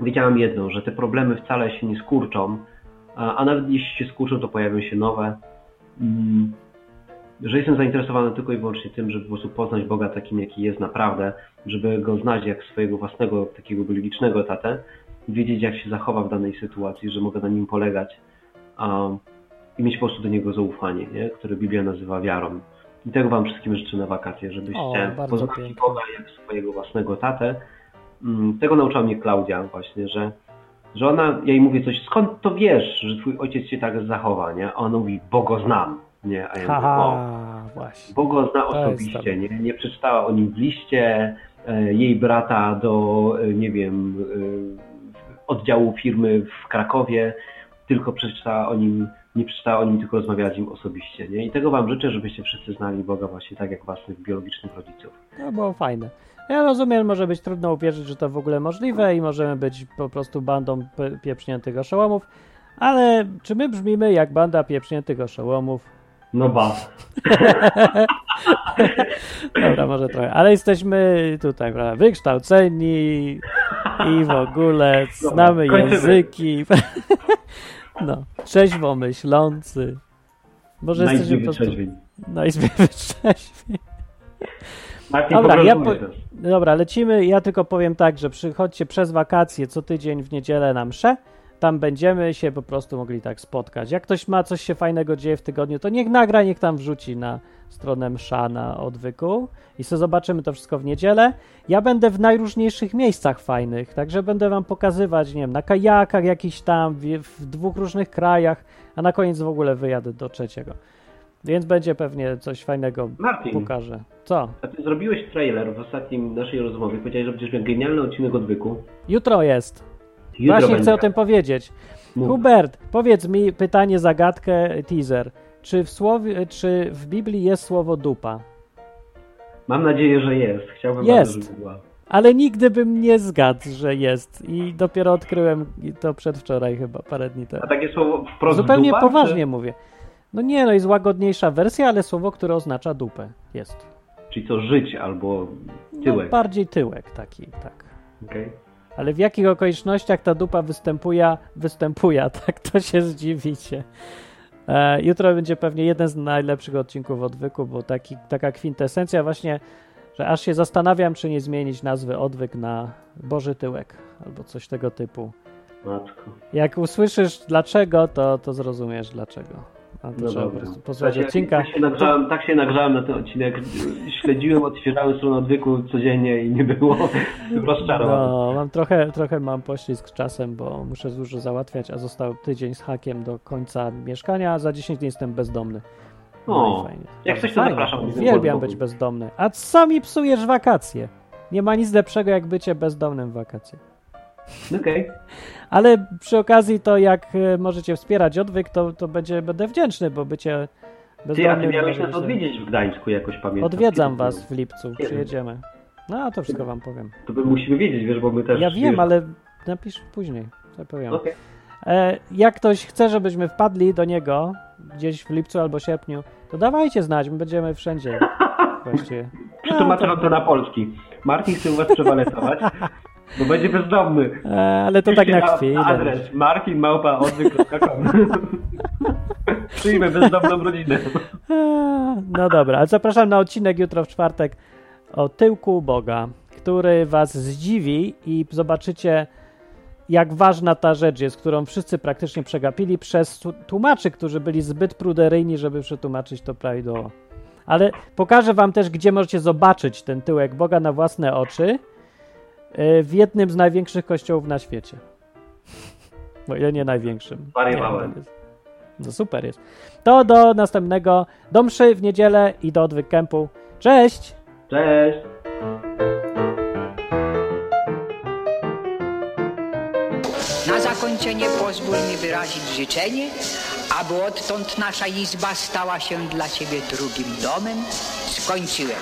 wiedziałem jedno, że te problemy wcale się nie skurczą, a, a nawet jeśli się skurczą, to pojawią się nowe. Mm, że jestem zainteresowany tylko i wyłącznie tym, żeby po prostu poznać Boga takim, jaki jest naprawdę, żeby go znać jak swojego własnego, takiego biologicznego tatę i wiedzieć, jak się zachowa w danej sytuacji, że mogę na nim polegać um, i mieć po prostu do niego zaufanie, nie? które Biblia nazywa wiarą. I tego Wam wszystkim życzę na wakacje, żebyście O, poznali Boga jak swojego własnego tatę. Mm, Tego nauczyła mnie Klaudia właśnie, że, że ona, ja jej mówię coś, skąd to wiesz, że Twój ojciec się tak zachowa, nie? A ona mówi, bo go znam, nie? A ja mówię, o, Haha, właśnie. bo go zna osobiście, nie, nie przeczytała o nim w liście e, jej brata do, e, nie wiem, e, oddziału firmy w Krakowie, tylko przeczytała o nim, nie przeczytała o nim, tylko rozmawiała z nim osobiście, nie? I tego Wam życzę, żebyście wszyscy znali Boga właśnie tak jak Waszych biologicznych rodziców. To było fajne. Ja rozumiem, może być trudno uwierzyć, że to w ogóle możliwe i możemy być po prostu bandą pieprzniętych oszołomów, ale czy my brzmimy jak banda pieprzniętych oszołomów? No ba. Dobra, może trochę, ale jesteśmy tutaj, prawda, wykształceni i w ogóle znamy kończymy. języki. No, trzeźwo myślący. Może jesteśmy po prostu... wytrzeźwień. Na izbie wytrzeźwień. Martin, Dobra, Dobra, ja po- Dobra, lecimy. Ja tylko powiem tak, że przychodźcie przez wakacje co tydzień w niedzielę na mszę. Tam będziemy się po prostu mogli tak spotkać. Jak ktoś ma coś się fajnego dzieje w tygodniu, to niech nagra, niech tam wrzuci na stronę msza na odwyku i sobie zobaczymy to wszystko w niedzielę. Ja będę w najróżniejszych miejscach fajnych, także będę wam pokazywać, nie wiem, na kajakach jakiś tam, w, w dwóch różnych krajach, a na koniec w ogóle wyjadę do trzeciego. Więc będzie pewnie coś fajnego Martin, pokażę. Co? a ty zrobiłeś trailer w ostatnim naszej rozmowie. Powiedziałeś, że będziesz miał genialny odcinek odwyku. Jutro jest. Jutro Właśnie będzie. chcę o tym powiedzieć. Mów. Hubert, powiedz mi pytanie, zagadkę, teaser. Czy w, słowie, czy w Biblii jest słowo dupa? Mam nadzieję, że jest. Chciałbym Jest. bardzo, żeby była. Ale nigdy bym nie zgadł, że jest. I dopiero odkryłem to przedwczoraj chyba, parę dni temu. A takie słowo wprost Zupełnie dupa, poważnie mówię. No nie, no jest łagodniejsza wersja, ale słowo, które oznacza dupę. Jest. Czy, czyli co, żyć albo No, tyłek. bardziej tyłek taki, tak. Okej. Ale w jakich okolicznościach ta dupa występuje, występuje, tak to się zdziwicie. E, jutro będzie pewnie jeden z najlepszych odcinków odwyku, bo taki, taka kwintesencja właśnie, że aż się zastanawiam, czy nie zmienić nazwy odwyk na Boży Tyłek albo coś tego typu. Matko. Jak usłyszysz dlaczego, to, to zrozumiesz dlaczego. A to No trzeba po dobra. prostu posłuchać tak, odcinka. Tak się, nagrzałem, tak się nagrzałem na ten odcinek. Śledziłem, otwierałem stronę odwyku codziennie i nie było. Rozczarowany. No, mam trochę, trochę mam poślizg z czasem, bo muszę dużo załatwiać, a został tydzień z hakiem do końca mieszkania, a za 10 dni jestem bezdomny. No O, fajnie. jak Bardzo coś, to fajnie. zapraszam. Uwielbiam być bezdomny. A co mi psujesz wakacje? Nie ma nic lepszego jak bycie bezdomnym w wakacje. Okej. Ale przy okazji to jak e, możecie wspierać odwyk, to, to będzie, będę wdzięczny, bo bycie Ty, a ty bezdomnym... miałeś nas odwiedzić w Gdańsku jakoś, pamiętam. Odwiedzam was to- w lipcu, przyjedziemy. No, to wszystko wam powiem. To my musimy wiedzieć, wiesz, bo my też... Ja wiem, wiesz, ale napisz później, co powiem. Okej. E, jak ktoś chce, żebyśmy wpadli do niego gdzieś w lipcu albo sierpniu, to dawajcie znać, my będziemy wszędzie właściwie. Przetłumaczę wam to na polski. Martin chce u was przewaletować, bo będzie bezdomny. E, ale to tak na Piszcie chwilę. Adres martinmałpaodwyk.com Przyjmę bezdomną rodzinę. E, No dobra, ale zapraszam na odcinek jutro w czwartek o tyłku Boga, który was zdziwi i zobaczycie, jak ważna ta rzecz jest, którą wszyscy praktycznie przegapili przez tłumaczy, którzy byli zbyt pruderyjni, żeby przetłumaczyć to prawidłowo. Ale pokażę wam też, gdzie możecie zobaczyć ten tyłek Boga na własne oczy w jednym z największych kościołów na świecie. O ile nie największym. No super jest. To do następnego, do mszy w niedzielę i do odwyk kempu. Cześć! Cześć! Na zakończenie pozwól mi wyrazić życzenie, aby odtąd nasza izba stała się dla ciebie drugim domem, skończyłem.